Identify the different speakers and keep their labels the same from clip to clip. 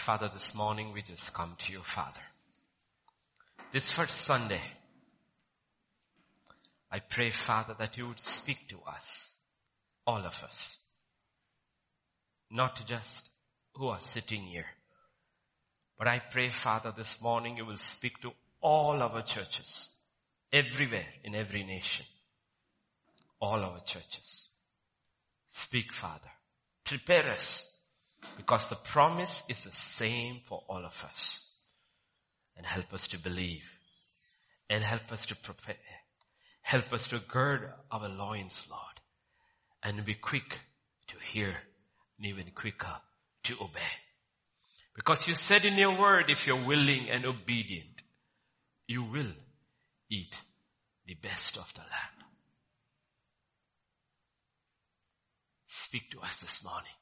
Speaker 1: Father, this morning we just come to you, Father. This first Sunday, I pray, Father, that you would speak to us, all of us. Not just who are sitting here. But I pray, Father, this morning you will speak to all our churches, everywhere, in every nation. All our churches. Speak, Father. Prepare us because the promise is the same for all of us. And help us to believe. And help us to prepare. Help us to gird our loins, Lord. And be quick to hear and even quicker to obey. Because you said in your word, if you're willing and obedient, you will eat the best of the land. Speak to us this morning.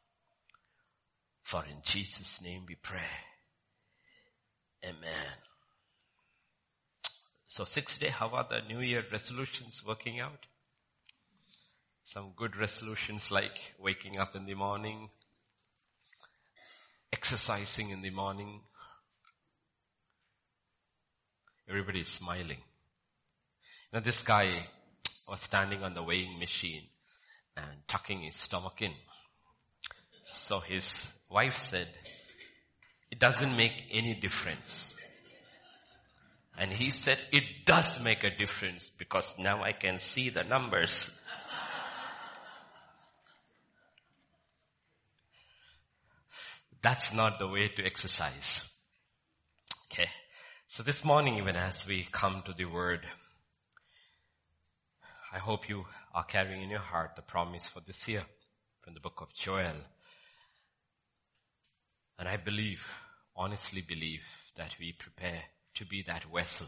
Speaker 1: For in Jesus' name we pray. Amen. So six day, how are the New Year resolutions working out? Some good resolutions like waking up in the morning, exercising in the morning. Everybody is smiling. Now this guy was standing on the weighing machine and tucking his stomach in. So his wife said, it doesn't make any difference. And he said, it does make a difference because now I can see the numbers. That's not the way to exercise. Okay. So this morning even as we come to the word, I hope you are carrying in your heart the promise for this year from the book of Joel. And I believe, honestly believe that we prepare to be that vessel.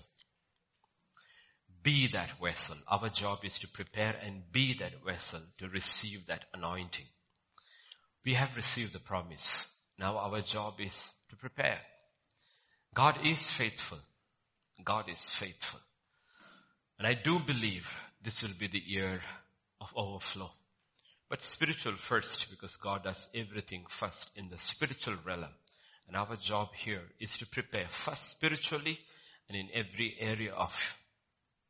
Speaker 1: Be that vessel. Our job is to prepare and be that vessel to receive that anointing. We have received the promise. Now our job is to prepare. God is faithful. God is faithful. And I do believe this will be the year of overflow. But spiritual first because God does everything first in the spiritual realm. And our job here is to prepare first spiritually and in every area of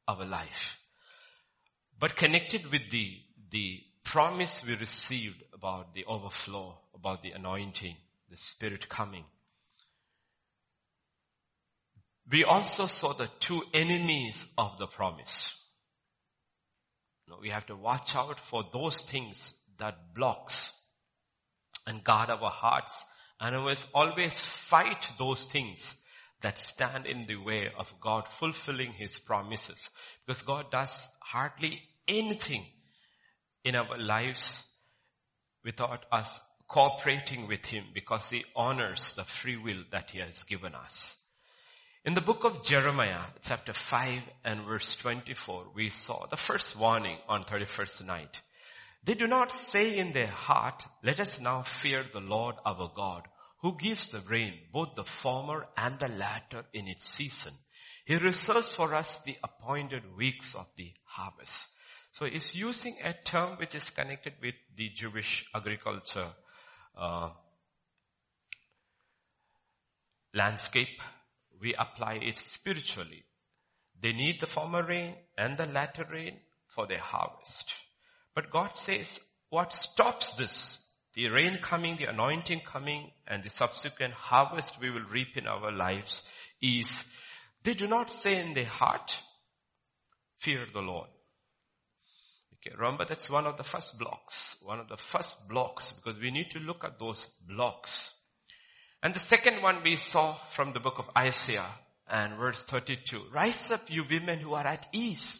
Speaker 1: our life. But connected with the, the promise we received about the overflow, about the anointing, the spirit coming. We also saw the two enemies of the promise. No, we have to watch out for those things that blocks and guard our hearts and always, always fight those things that stand in the way of God fulfilling His promises. Because God does hardly anything in our lives without us cooperating with Him because He honors the free will that He has given us. In the book of Jeremiah, chapter 5 and verse 24, we saw the first warning on 31st night. They do not say in their heart, let us now fear the Lord our God, who gives the rain, both the former and the latter in its season. He reserves for us the appointed weeks of the harvest. So he's using a term which is connected with the Jewish agriculture uh, landscape we apply it spiritually. They need the former rain and the latter rain for their harvest. But God says, what stops this? The rain coming, the anointing coming, and the subsequent harvest we will reap in our lives is they do not say in their heart, fear the Lord. Okay, remember that's one of the first blocks. One of the first blocks because we need to look at those blocks. And the second one we saw from the book of Isaiah and verse 32. Rise up you women who are at ease.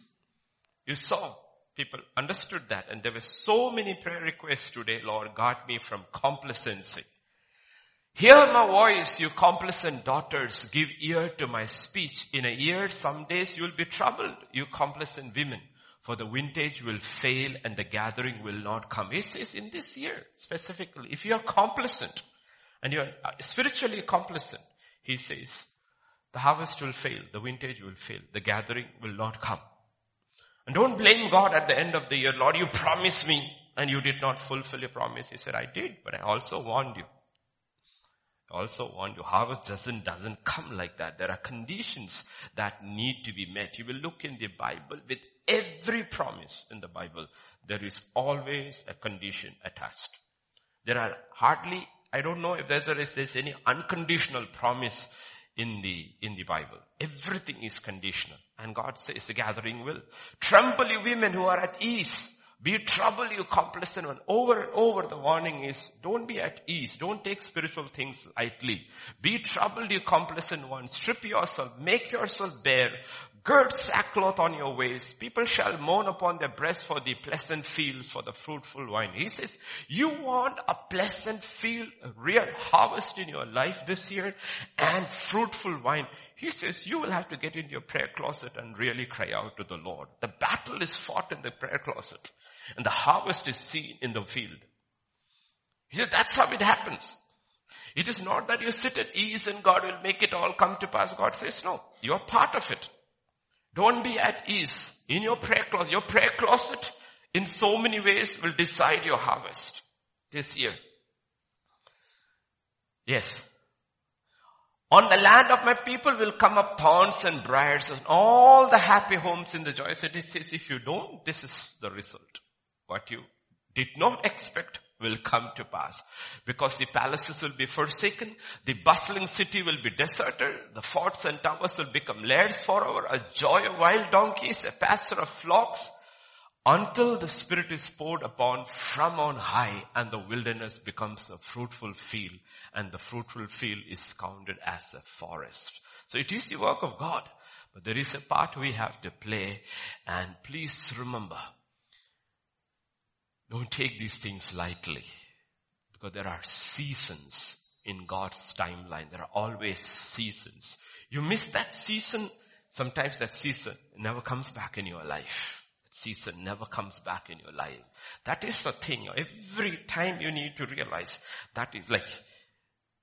Speaker 1: You saw people understood that and there were so many prayer requests today. Lord, guard me from complacency. Hear my voice, you complacent daughters. Give ear to my speech. In a year, some days you will be troubled, you complacent women. For the vintage will fail and the gathering will not come. It says in this year specifically, if you are complacent, and you're uh, spiritually complacent, he says, the harvest will fail, the vintage will fail, the gathering will not come. And don't blame God at the end of the year, Lord, you promised me and you did not fulfill your promise. He said, I did, but I also warned you. also want you, harvest doesn't, doesn't come like that. There are conditions that need to be met. You will look in the Bible with every promise in the Bible. There is always a condition attached. There are hardly, I don't know if there is, any unconditional promise in the, in the Bible. Everything is conditional. And God says the gathering will. Tremble you women who are at ease. Be troubled, you complacent one. Over and over the warning is, don't be at ease. Don't take spiritual things lightly. Be troubled, you complacent one. Strip yourself. Make yourself bare. Gird sackcloth on your waist. People shall moan upon their breasts for the pleasant fields, for the fruitful wine. He says, you want a pleasant field, a real harvest in your life this year and fruitful wine. He says, you will have to get in your prayer closet and really cry out to the Lord. The battle is fought in the prayer closet and the harvest is seen in the field. He says, that's how it happens. It is not that you sit at ease and God will make it all come to pass. God says, no, you're part of it. Don't be at ease in your prayer closet. Your prayer closet in so many ways will decide your harvest this year. Yes. On the land of my people will come up thorns and briars and all the happy homes in the joy city says if you don't, this is the result. What you did not expect will come to pass. Because the palaces will be forsaken, the bustling city will be deserted, the forts and towers will become lairs forever, a joy of wild donkeys, a pasture of flocks, until the Spirit is poured upon from on high and the wilderness becomes a fruitful field and the fruitful field is counted as a forest. So it is the work of God, but there is a part we have to play and please remember, don't take these things lightly because there are seasons in God's timeline. There are always seasons. You miss that season, sometimes that season never comes back in your life. That season never comes back in your life. That is the thing. Every time you need to realize that is like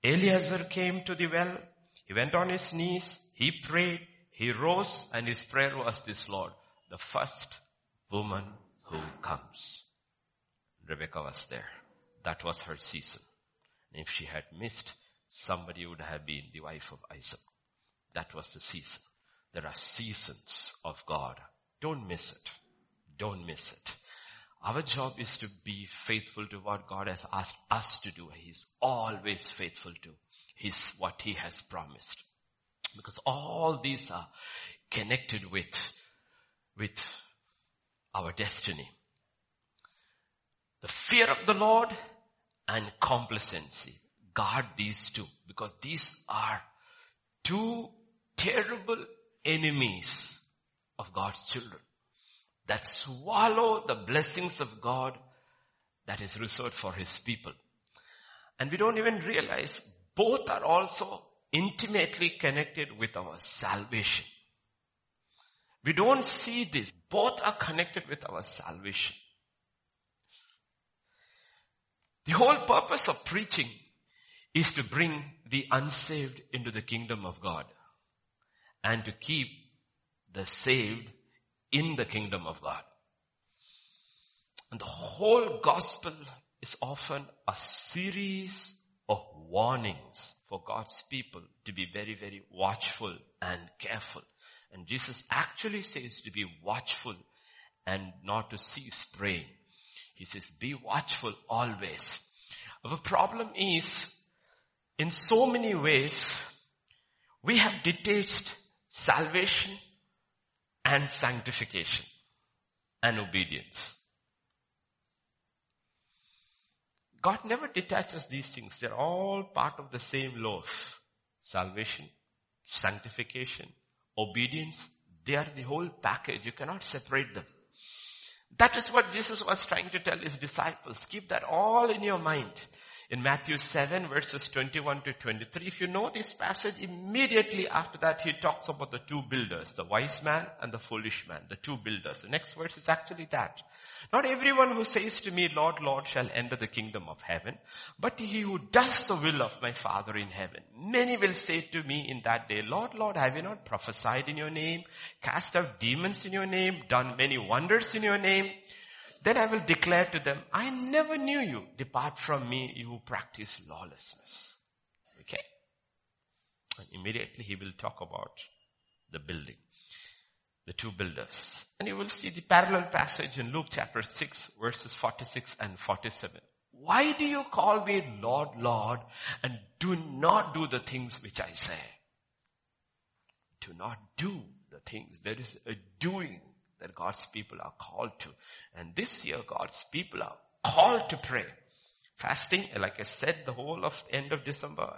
Speaker 1: Eliezer came to the well. He went on his knees. He prayed. He rose and his prayer was this Lord, the first woman who comes. Rebecca was there. That was her season. If she had missed, somebody would have been the wife of Isaac. That was the season. There are seasons of God. Don't miss it. Don't miss it. Our job is to be faithful to what God has asked us to do. He's always faithful to His, what He has promised. Because all these are connected with, with our destiny. The fear of the Lord and complacency. Guard these two because these are two terrible enemies of God's children that swallow the blessings of God that is reserved for his people. And we don't even realize both are also intimately connected with our salvation. We don't see this. Both are connected with our salvation. The whole purpose of preaching is to bring the unsaved into the kingdom of God and to keep the saved in the kingdom of God. And the whole gospel is often a series of warnings for God's people to be very, very watchful and careful. And Jesus actually says to be watchful and not to cease praying. He says, be watchful always. Our problem is, in so many ways, we have detached salvation and sanctification and obedience. God never detaches these things. They're all part of the same loaf. Salvation, sanctification, obedience, they are the whole package. You cannot separate them. That is what Jesus was trying to tell his disciples. Keep that all in your mind. In Matthew 7 verses 21 to 23, if you know this passage, immediately after that he talks about the two builders, the wise man and the foolish man, the two builders. The next verse is actually that. Not everyone who says to me, Lord, Lord, shall enter the kingdom of heaven, but he who does the will of my Father in heaven. Many will say to me in that day, Lord, Lord, have you not prophesied in your name, cast out demons in your name, done many wonders in your name? Then I will declare to them, I never knew you. Depart from me, you who practice lawlessness. Okay. And immediately he will talk about the building. The two builders. And you will see the parallel passage in Luke chapter 6 verses 46 and 47. Why do you call me Lord, Lord and do not do the things which I say? Do not do the things. There is a doing that God's people are called to. And this year God's people are called to pray. Fasting, like I said, the whole of end of December.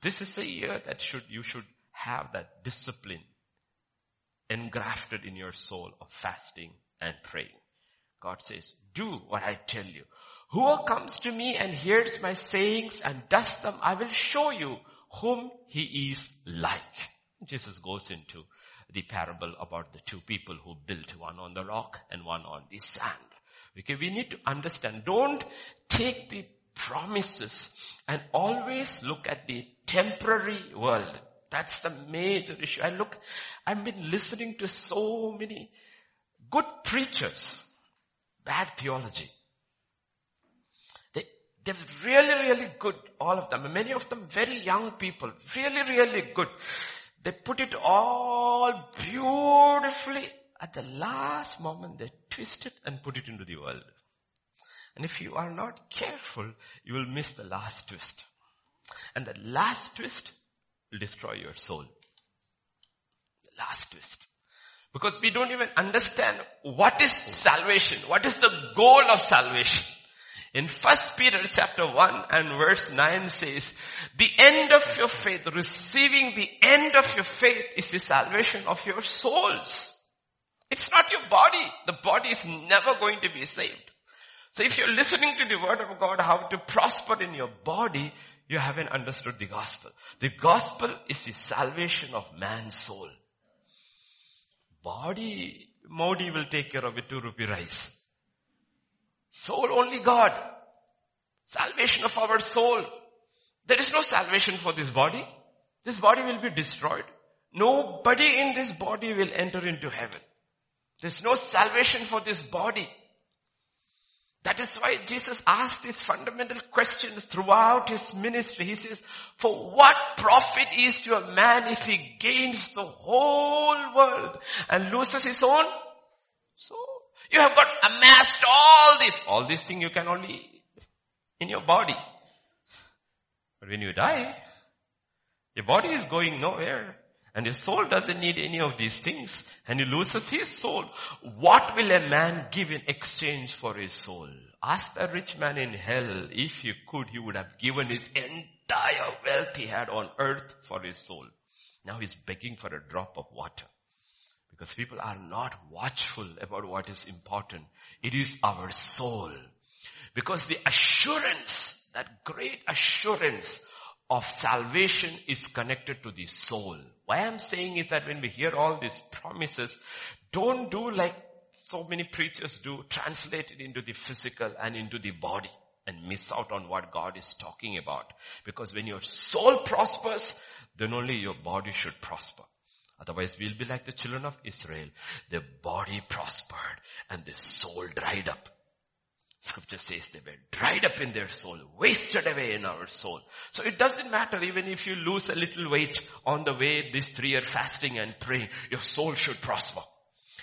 Speaker 1: This is a year that should, you should have that discipline engrafted in your soul of fasting and praying. God says, do what I tell you. Whoever comes to me and hears my sayings and does them, I will show you whom he is like. Jesus goes into the parable about the two people who built one on the rock and one on the sand. Okay, we need to understand, don't take the promises and always look at the temporary world. That's the major issue. I look, I've been listening to so many good preachers, bad theology. They, they're really, really good, all of them. Many of them very young people, really, really good. They put it all beautifully. At the last moment, they twist it and put it into the world. And if you are not careful, you will miss the last twist. And the last twist will destroy your soul. The last twist. Because we don't even understand what is salvation. What is the goal of salvation? In First Peter chapter 1 and verse 9 says, the end of your faith, receiving the end of your faith is the salvation of your souls. It's not your body. The body is never going to be saved. So if you're listening to the word of God, how to prosper in your body, you haven't understood the gospel. The gospel is the salvation of man's soul. Body, Modi will take care of it, two rupee rice. Soul only God. Salvation of our soul. There is no salvation for this body. This body will be destroyed. Nobody in this body will enter into heaven. There's no salvation for this body. That is why Jesus asked these fundamental questions throughout his ministry. He says, for what profit is to a man if he gains the whole world and loses his own soul? You have got amassed all this. All these things you can only in your body. But when you die, your body is going nowhere. And your soul doesn't need any of these things. And he loses his soul. What will a man give in exchange for his soul? Ask the rich man in hell, if he could, he would have given his entire wealth he had on earth for his soul. Now he's begging for a drop of water. Because people are not watchful about what is important. It is our soul. Because the assurance, that great assurance of salvation is connected to the soul. Why I'm saying is that when we hear all these promises, don't do like so many preachers do, translate it into the physical and into the body and miss out on what God is talking about. Because when your soul prospers, then only your body should prosper. Otherwise we'll be like the children of Israel. Their body prospered and their soul dried up. Scripture says they were dried up in their soul, wasted away in our soul. So it doesn't matter even if you lose a little weight on the way this three year fasting and praying, your soul should prosper.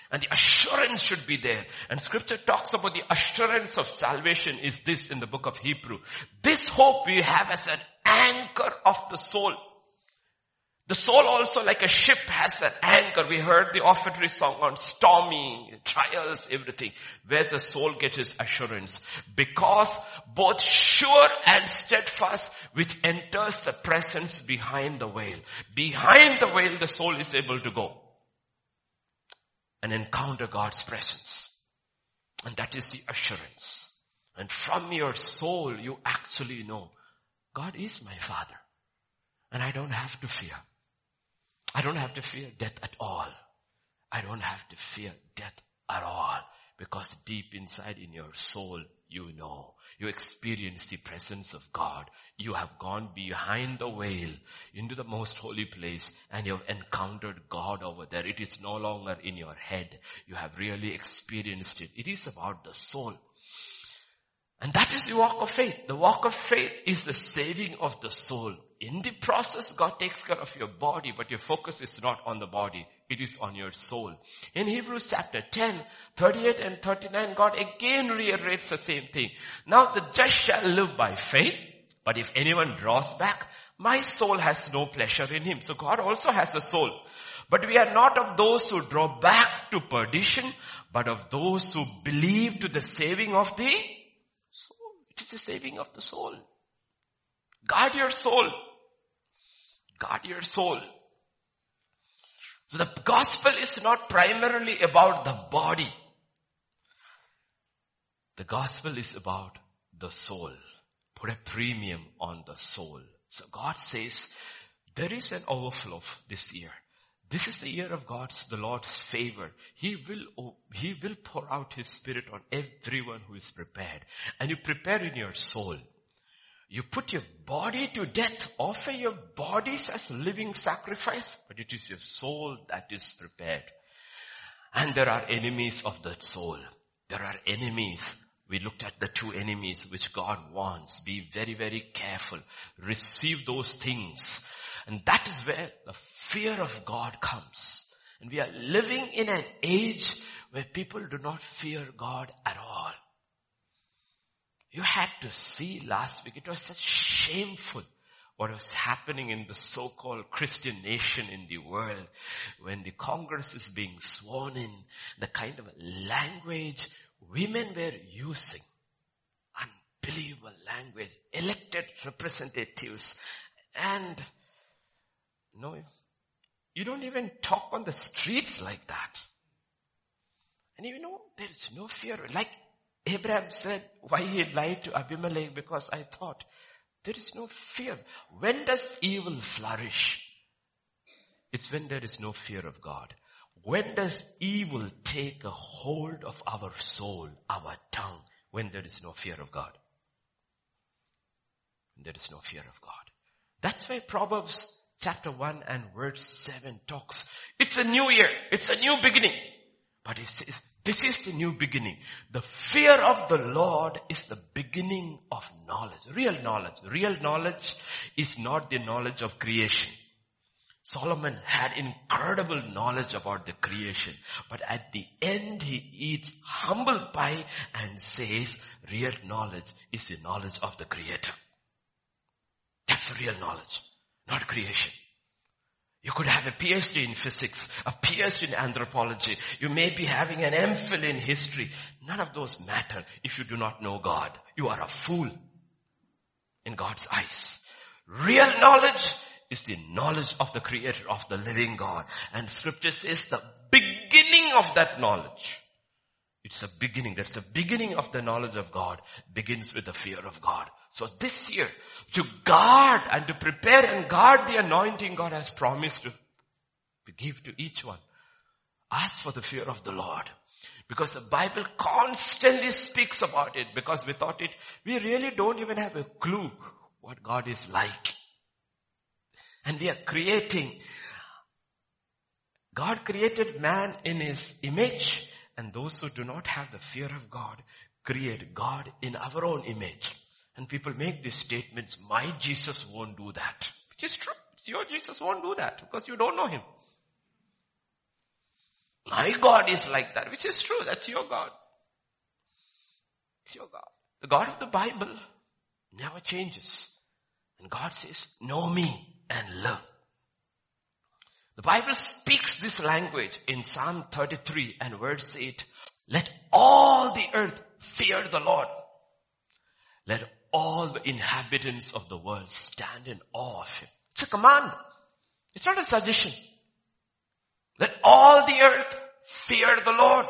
Speaker 1: And the assurance should be there. And scripture talks about the assurance of salvation is this in the book of Hebrew. This hope we have as an anchor of the soul. The soul also like a ship has an anchor. We heard the offertory song on storming, trials, everything. Where the soul gets its assurance. Because both sure and steadfast which enters the presence behind the veil. Behind the veil the soul is able to go. And encounter God's presence. And that is the assurance. And from your soul you actually know God is my father. And I don't have to fear. I don't have to fear death at all. I don't have to fear death at all because deep inside in your soul, you know, you experience the presence of God. You have gone behind the veil into the most holy place and you have encountered God over there. It is no longer in your head. You have really experienced it. It is about the soul. And that is the walk of faith. The walk of faith is the saving of the soul. In the process, God takes care of your body, but your focus is not on the body. It is on your soul. In Hebrews chapter 10, 38 and 39, God again reiterates the same thing. Now the just shall live by faith, but if anyone draws back, my soul has no pleasure in him. So God also has a soul. But we are not of those who draw back to perdition, but of those who believe to the saving of the. It is the saving of the soul. Guard your soul. Guard your soul. So the gospel is not primarily about the body. The gospel is about the soul. Put a premium on the soul. So God says, there is an overflow this year. This is the year of God's, the Lord's favor. He will, oh, He will pour out His Spirit on everyone who is prepared. And you prepare in your soul. You put your body to death, offer your bodies as living sacrifice, but it is your soul that is prepared. And there are enemies of that soul. There are enemies. We looked at the two enemies which God wants. Be very, very careful. Receive those things. And that is where the fear of God comes. And we are living in an age where people do not fear God at all. You had to see last week, it was such shameful what was happening in the so-called Christian nation in the world when the Congress is being sworn in, the kind of language women were using. Unbelievable language, elected representatives and no, you don't even talk on the streets like that. And you know, there is no fear. Like Abraham said why he lied to Abimelech because I thought there is no fear. When does evil flourish? It's when there is no fear of God. When does evil take a hold of our soul, our tongue? When there is no fear of God. There is no fear of God. That's why Proverbs chapter 1 and verse 7 talks. It's a new year. It's a new beginning. But it says, this is the new beginning. The fear of the Lord is the beginning of knowledge. Real knowledge. Real knowledge is not the knowledge of creation. Solomon had incredible knowledge about the creation. But at the end he eats humble pie and says real knowledge is the knowledge of the creator. That's real knowledge, not creation. You could have a PhD in physics, a PhD in anthropology. You may be having an MPhil in history. None of those matter if you do not know God. You are a fool in God's eyes. Real knowledge is the knowledge of the creator of the living God. And scripture says the beginning of that knowledge. It's a beginning. That's the beginning of the knowledge of God begins with the fear of God. So this year, to guard and to prepare and guard the anointing God has promised to give to each one, ask for the fear of the Lord. Because the Bible constantly speaks about it because without it, we really don't even have a clue what God is like. And we are creating, God created man in his image and those who do not have the fear of God create God in our own image. And people make these statements, my Jesus won't do that. Which is true. It's Your Jesus won't do that because you don't know him. My God is like that, which is true. That's your God. It's your God. The God of the Bible never changes. And God says, know me and live. The Bible speaks this language in Psalm 33 and verse 8. Let all the earth fear the Lord. Let all the inhabitants of the world stand in awe of him. It's a command. It's not a suggestion. Let all the earth fear the Lord.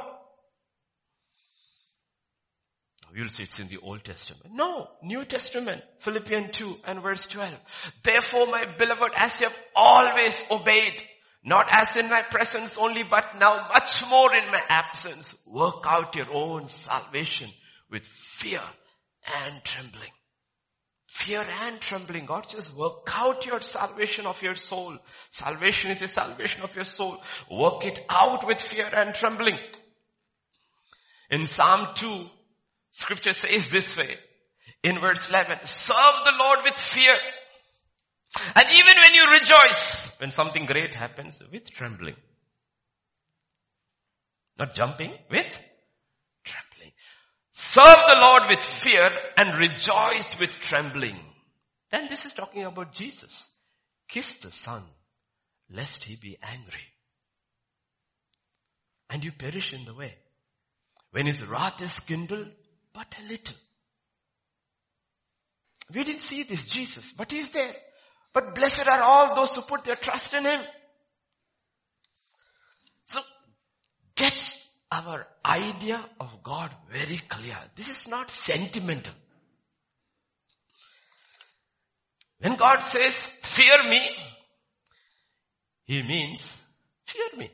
Speaker 1: Now you'll see it's in the Old Testament. No, New Testament, Philippians 2 and verse 12. Therefore my beloved, as you have always obeyed, not as in my presence only, but now much more in my absence, work out your own salvation with fear and trembling. Fear and trembling. God says, work out your salvation of your soul. Salvation is the salvation of your soul. Work it out with fear and trembling. In Psalm 2, Scripture says this way in verse 11, serve the Lord with fear. And even when you rejoice, when something great happens, with trembling. Not jumping, with trembling. Serve the Lord with fear and rejoice with trembling. Then this is talking about Jesus. Kiss the Son, lest he be angry. And you perish in the way. When his wrath is kindled, but a little. We didn't see this Jesus, but he's there. But blessed are all those who put their trust in him. So, get our idea of God very clear. This is not sentimental. When God says, fear me, He means, fear me.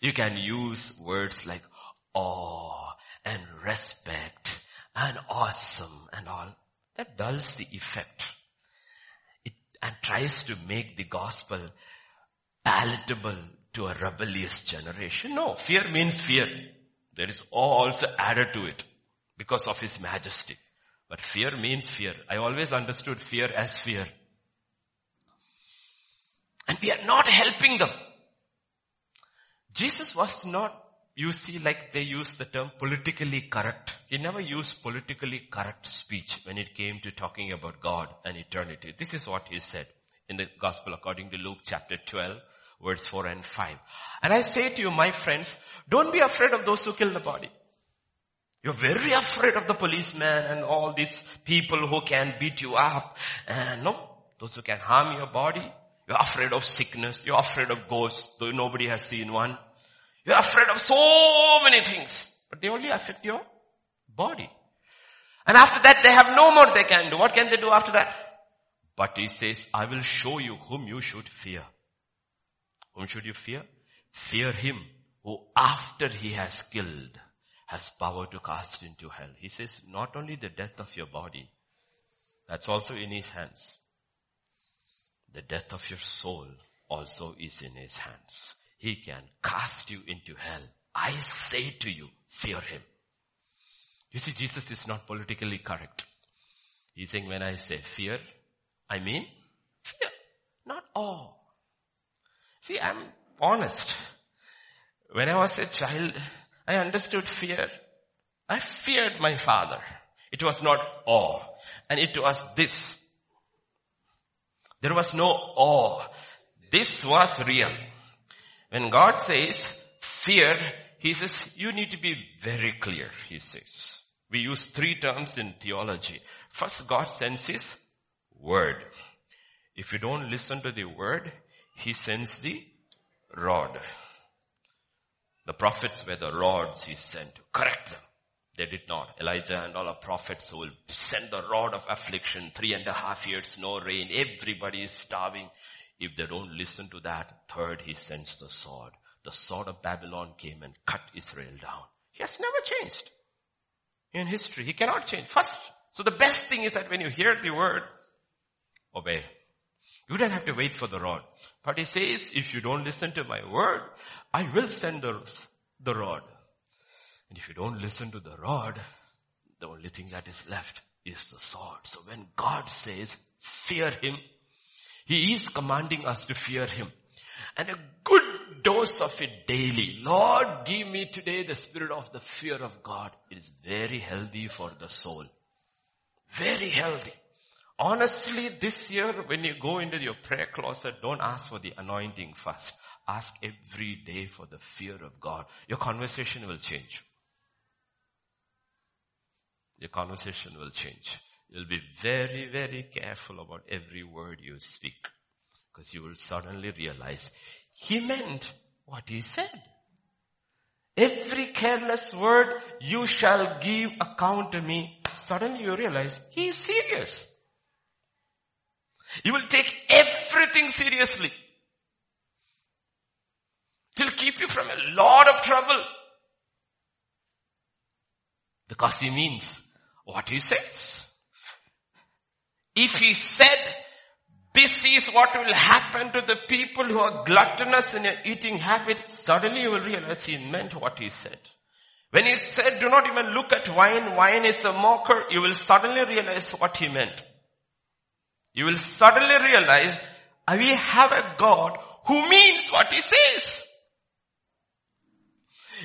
Speaker 1: You can use words like awe and respect and awesome and all. That dulls the effect. And tries to make the gospel palatable to a rebellious generation. No, fear means fear. There is also added to it because of his majesty. But fear means fear. I always understood fear as fear. And we are not helping them. Jesus was not, you see, like they use the term politically correct. He never used politically correct speech when it came to talking about God and eternity. This is what he said in the gospel according to Luke chapter 12 verse 4 and 5. And I say to you, my friends, don't be afraid of those who kill the body. You're very afraid of the policeman and all these people who can beat you up. And no, those who can harm your body. You're afraid of sickness. You're afraid of ghosts, though nobody has seen one. You're afraid of so many things, but they only affect your body. And after that, they have no more they can do. What can they do after that? But he says, I will show you whom you should fear. Whom should you fear? Fear him who after he has killed has power to cast into hell. He says not only the death of your body, that's also in his hands. The death of your soul also is in his hands. He can cast you into hell. I say to you, fear him. You see, Jesus is not politically correct. He's saying when I say fear, I mean fear, not awe. See, I'm honest. When I was a child, I understood fear. I feared my father. It was not awe. And it was this. There was no awe. This was real. When God says fear, He says you need to be very clear, He says. We use three terms in theology. First, God sends His word. If you don't listen to the word, He sends the rod. The prophets were the rods he sent to correct them. They did not. Elijah and all the prophets will send the rod of affliction, three and a half years, no rain, everybody is starving. If they don't listen to that, third, he sends the sword. The sword of Babylon came and cut Israel down. He has never changed in history. He cannot change. First, so the best thing is that when you hear the word, obey. You don't have to wait for the rod. But he says, if you don't listen to my word, I will send the, the rod. And if you don't listen to the rod, the only thing that is left is the sword. So when God says, fear him, he is commanding us to fear him. And a good dose of it daily. Lord, give me today the spirit of the fear of God. It is very healthy for the soul. Very healthy. Honestly, this year when you go into your prayer closet, don't ask for the anointing first. Ask every day for the fear of God. Your conversation will change. Your conversation will change. You'll be very, very careful about every word you speak. Because you will suddenly realize he meant what he said. Every careless word you shall give account to me. Suddenly you realize he is serious. You will take everything seriously. It will keep you from a lot of trouble. Because he means what he says. If he said, this is what will happen to the people who are gluttonous in their eating habit, suddenly you will realize he meant what he said. When he said, do not even look at wine, wine is a mocker, you will suddenly realize what he meant. You will suddenly realize we have a God who means what he says.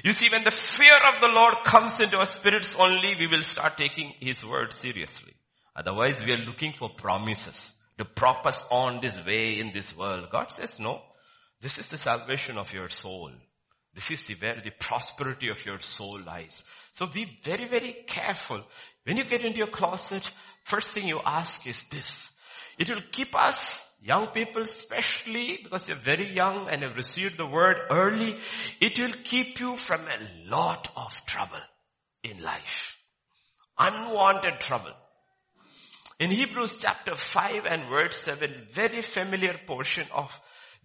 Speaker 1: You see, when the fear of the Lord comes into our spirits only, we will start taking his word seriously. Otherwise, we are looking for promises to prop us on this way in this world. God says, no, this is the salvation of your soul. This is the, where the prosperity of your soul lies. So be very, very careful. When you get into your closet, first thing you ask is this. It will keep us, young people especially, because you're very young and have received the word early, it will keep you from a lot of trouble in life. Unwanted trouble. In Hebrews chapter 5 and verse 7, very familiar portion of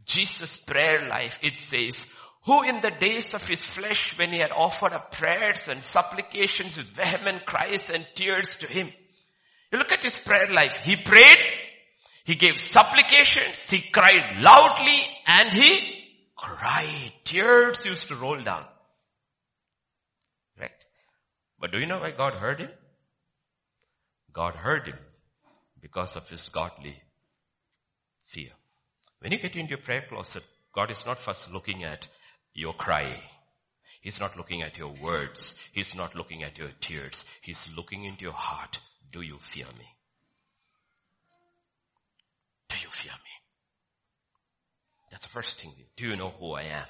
Speaker 1: Jesus' prayer life, it says, who in the days of his flesh when he had offered up prayers and supplications with vehement cries and tears to him. You look at his prayer life. He prayed, he gave supplications, he cried loudly and he cried. Tears used to roll down. Right? But do you know why God heard him? God heard him because of his godly fear. When you get into your prayer closet, God is not first looking at your cry. He's not looking at your words. He's not looking at your tears. He's looking into your heart. Do you fear me? Do you fear me? That's the first thing. Do you know who I am?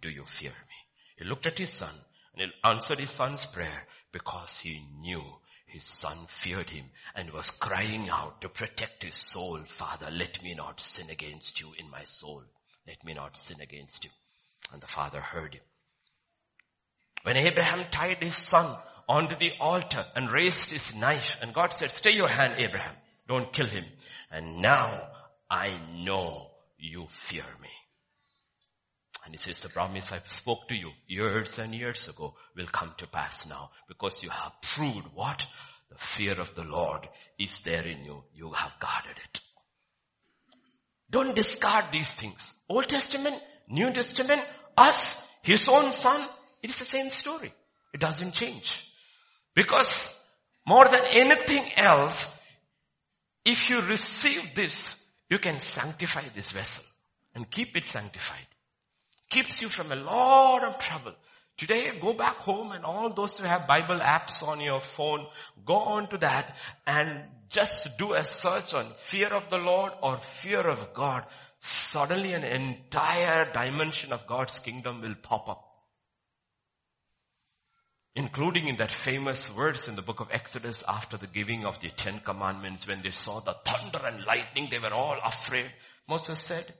Speaker 1: Do you fear me? He looked at his son and he answered his son's prayer because he knew his son feared him and was crying out to protect his soul. Father, let me not sin against you in my soul. Let me not sin against you. And the father heard him. When Abraham tied his son onto the altar and raised his knife and God said, stay your hand, Abraham. Don't kill him. And now I know you fear me. And he says, the promise I spoke to you years and years ago will come to pass now because you have proved what? The fear of the Lord is there in you. You have guarded it. Don't discard these things. Old Testament, New Testament, us, his own son, it is the same story. It doesn't change. Because more than anything else, if you receive this, you can sanctify this vessel and keep it sanctified. Keeps you from a lot of trouble. Today, go back home and all those who have Bible apps on your phone, go on to that and just do a search on fear of the Lord or fear of God suddenly an entire dimension of God's kingdom will pop up. Including in that famous verse in the book of Exodus after the giving of the Ten Commandments when they saw the thunder and lightning, they were all afraid. Moses said,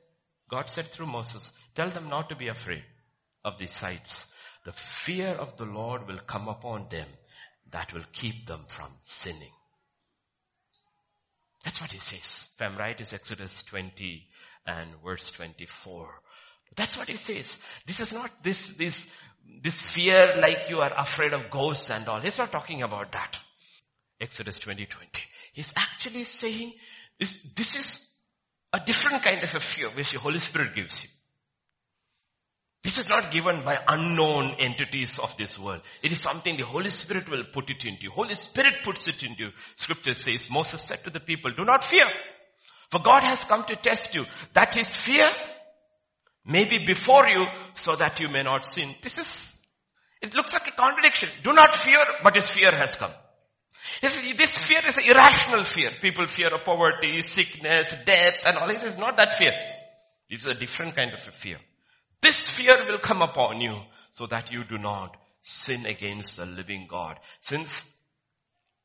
Speaker 1: God said through Moses, tell them not to be afraid of these sights. The fear of the Lord will come upon them that will keep them from sinning. That's what he says. If I'm right, it's Exodus 20 and verse 24. That's what he says. This is not this, this, this fear like you are afraid of ghosts and all. He's not talking about that. Exodus 20, 20. He's actually saying this, this is a different kind of a fear which the Holy Spirit gives you. This is not given by unknown entities of this world. It is something the Holy Spirit will put it into. you. Holy Spirit puts it into. You. Scripture says, Moses said to the people, do not fear. For God has come to test you. That is fear may be before you so that you may not sin. This is, it looks like a contradiction. Do not fear, but his fear has come. This fear is irrational fear. People fear of poverty, sickness, death, and all this is not that fear. This is a different kind of fear. This fear will come upon you so that you do not sin against the living God. Since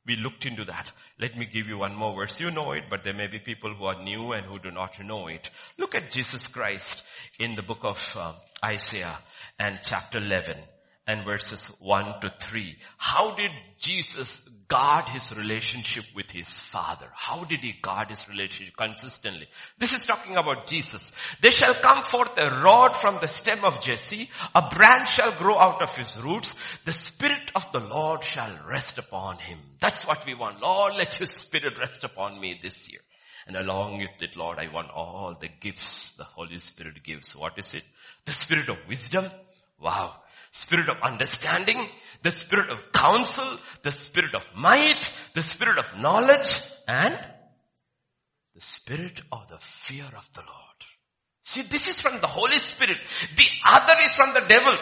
Speaker 1: we looked into that. Let me give you one more verse. You know it, but there may be people who are new and who do not know it. Look at Jesus Christ in the book of uh, Isaiah and chapter 11 and verses 1 to 3. How did Jesus guard his relationship with his father? How did he guard his relationship consistently? This is talking about Jesus. There shall come forth a rod from the stem of Jesse. A branch shall grow out of his roots. The spirit of the Lord shall rest upon him. That's what we want. Lord, let your spirit rest upon me this year. And along with it, Lord, I want all the gifts the Holy Spirit gives. What is it? The spirit of wisdom, Wow. Spirit of understanding, the spirit of counsel, the spirit of might, the spirit of knowledge, and the spirit of the fear of the Lord. See, this is from the Holy Spirit. The other is from the devil.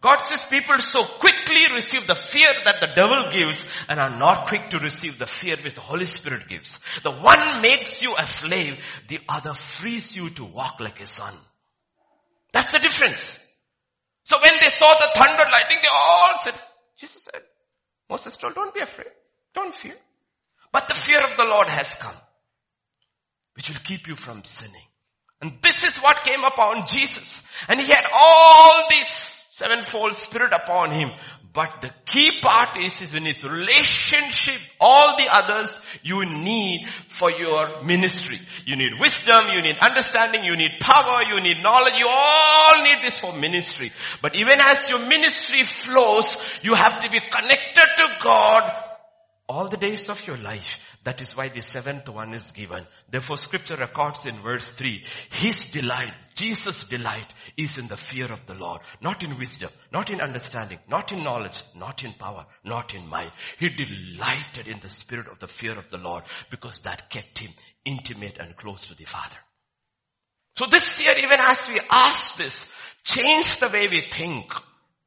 Speaker 1: God says people so quickly receive the fear that the devil gives and are not quick to receive the fear which the Holy Spirit gives. The one makes you a slave, the other frees you to walk like a son. That's the difference. So when they saw the thunder lightning, they all said, Jesus said, Moses told, don't be afraid. Don't fear. But the fear of the Lord has come, which will keep you from sinning. And this is what came upon Jesus. And he had all these sevenfold spirit upon him. But the key part is, is in it's relationship, all the others you need for your ministry. You need wisdom, you need understanding, you need power, you need knowledge, you all need this for ministry. But even as your ministry flows, you have to be connected to God all the days of your life. That is why the seventh one is given. Therefore scripture records in verse 3, His delight, Jesus' delight is in the fear of the Lord. Not in wisdom, not in understanding, not in knowledge, not in power, not in might. He delighted in the spirit of the fear of the Lord because that kept him intimate and close to the Father. So this year, even as we ask this, change the way we think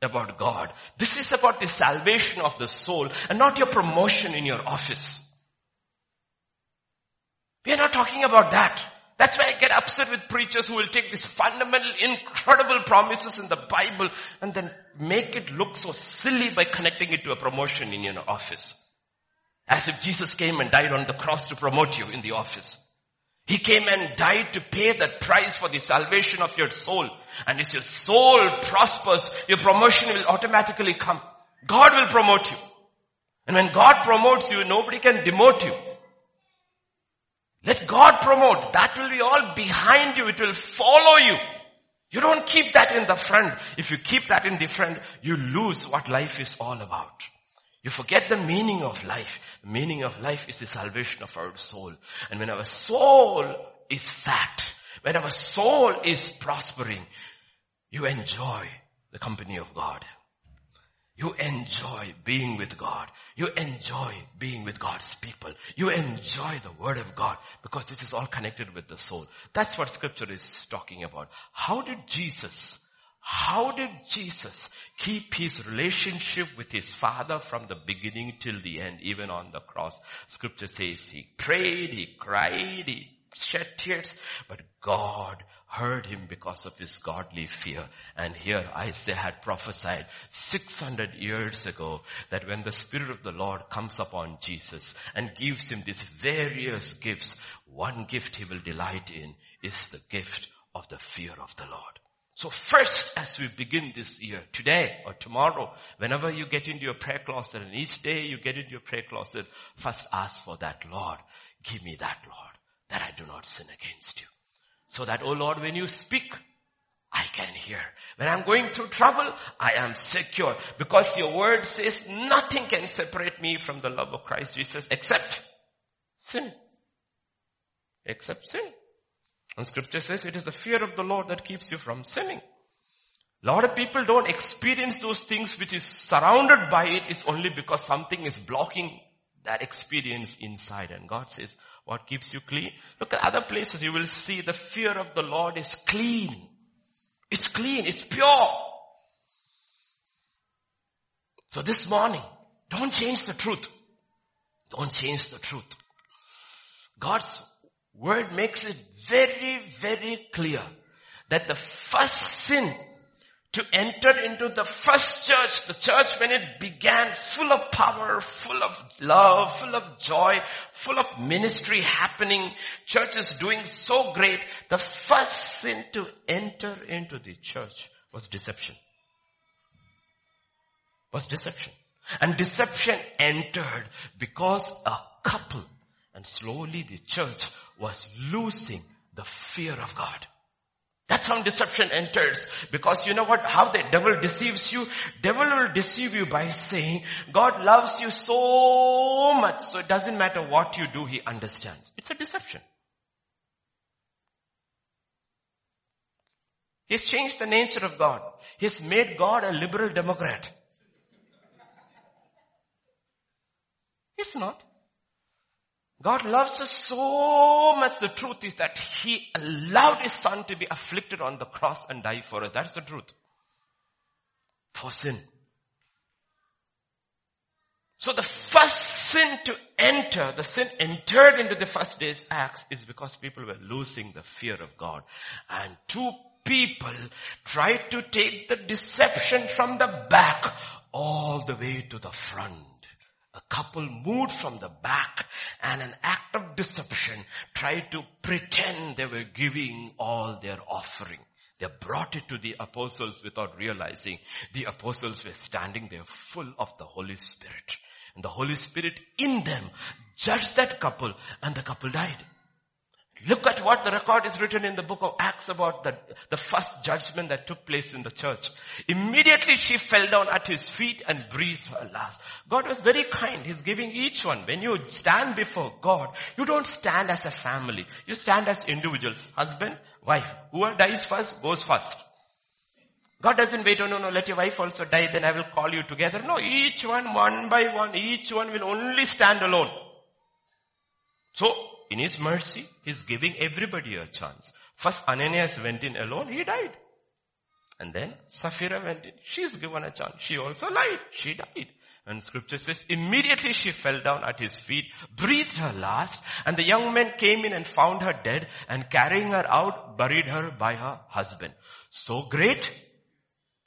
Speaker 1: about God. This is about the salvation of the soul and not your promotion in your office. We are not talking about that. That's why I get upset with preachers who will take these fundamental, incredible promises in the Bible and then make it look so silly by connecting it to a promotion in your office. As if Jesus came and died on the cross to promote you in the office. He came and died to pay that price for the salvation of your soul. And if your soul prospers, your promotion will automatically come. God will promote you. And when God promotes you, nobody can demote you. Let God promote. That will be all behind you. It will follow you. You don't keep that in the front. If you keep that in the front, you lose what life is all about. You forget the meaning of life. The meaning of life is the salvation of our soul. And when our soul is fat, when our soul is prospering, you enjoy the company of God. You enjoy being with God. You enjoy being with God's people. You enjoy the word of God because this is all connected with the soul. That's what scripture is talking about. How did Jesus, how did Jesus keep his relationship with his father from the beginning till the end, even on the cross? Scripture says he prayed, he cried, he shed tears, but God heard him because of his godly fear. And here Isaiah had prophesied 600 years ago that when the Spirit of the Lord comes upon Jesus and gives him these various gifts, one gift he will delight in is the gift of the fear of the Lord. So first, as we begin this year, today or tomorrow, whenever you get into your prayer closet and each day you get into your prayer closet, first ask for that, Lord, give me that, Lord, that I do not sin against you. So that, oh Lord, when you speak, I can hear. When I'm going through trouble, I am secure because your word says nothing can separate me from the love of Christ Jesus except sin. Except sin. And scripture says it is the fear of the Lord that keeps you from sinning. A lot of people don't experience those things which is surrounded by it is only because something is blocking that experience inside. And God says, what keeps you clean? Look at other places. You will see the fear of the Lord is clean. It's clean. It's pure. So this morning, don't change the truth. Don't change the truth. God's word makes it very, very clear that the first sin to enter into the first church, the church when it began full of power, full of love, full of joy, full of ministry happening, churches doing so great. The first sin to enter into the church was deception. Was deception. And deception entered because a couple and slowly the church was losing the fear of God. That's how deception enters. Because you know what, how the devil deceives you? Devil will deceive you by saying, God loves you so much, so it doesn't matter what you do, he understands. It's a deception. He's changed the nature of God. He's made God a liberal Democrat. He's not. God loves us so much. The truth is that He allowed His Son to be afflicted on the cross and die for us. That's the truth. For sin. So the first sin to enter, the sin entered into the first day's acts is because people were losing the fear of God. And two people tried to take the deception from the back all the way to the front. A couple moved from the back and an act of deception tried to pretend they were giving all their offering. They brought it to the apostles without realizing the apostles were standing there full of the Holy Spirit. And the Holy Spirit in them judged that couple and the couple died. Look at what the record is written in the book of Acts about the, the first judgment that took place in the church. Immediately she fell down at his feet and breathed her last. God was very kind. He's giving each one. When you stand before God, you don't stand as a family. You stand as individuals. Husband, wife. Whoever dies first goes first. God doesn't wait, oh no, no, let your wife also die, then I will call you together. No, each one, one by one, each one will only stand alone. So, in His mercy, He's giving everybody a chance. First Ananias went in alone, he died. And then Sapphira went in, she's given a chance. She also lied, she died. And scripture says, immediately she fell down at his feet, breathed her last, and the young men came in and found her dead, and carrying her out, buried her by her husband. So great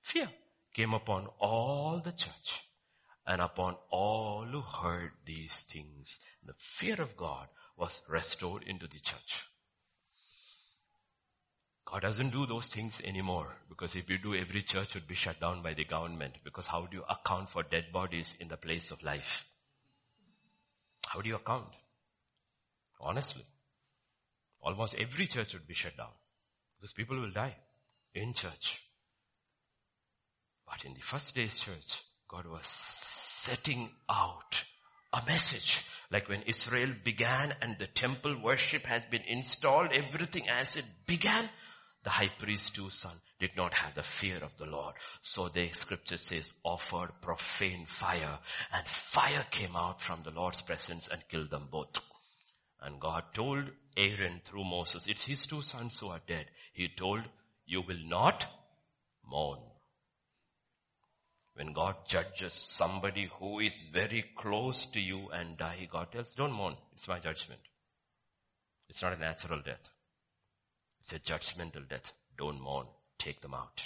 Speaker 1: fear came upon all the church and upon all who heard these things. The fear of God was restored into the church. God doesn't do those things anymore because if you do, every church would be shut down by the government because how do you account for dead bodies in the place of life? How do you account? Honestly. Almost every church would be shut down because people will die in church. But in the first day's church, God was setting out a message. Like when Israel began and the temple worship has been installed, everything as it began, the high priest whose son did not have the fear of the Lord. So the scripture says offered profane fire and fire came out from the Lord's presence and killed them both. And God told Aaron through Moses, it's his two sons who are dead. He told, you will not mourn. When God judges somebody who is very close to you and die, God tells, don't mourn. It's my judgment. It's not a natural death. It's a judgmental death. Don't mourn. Take them out.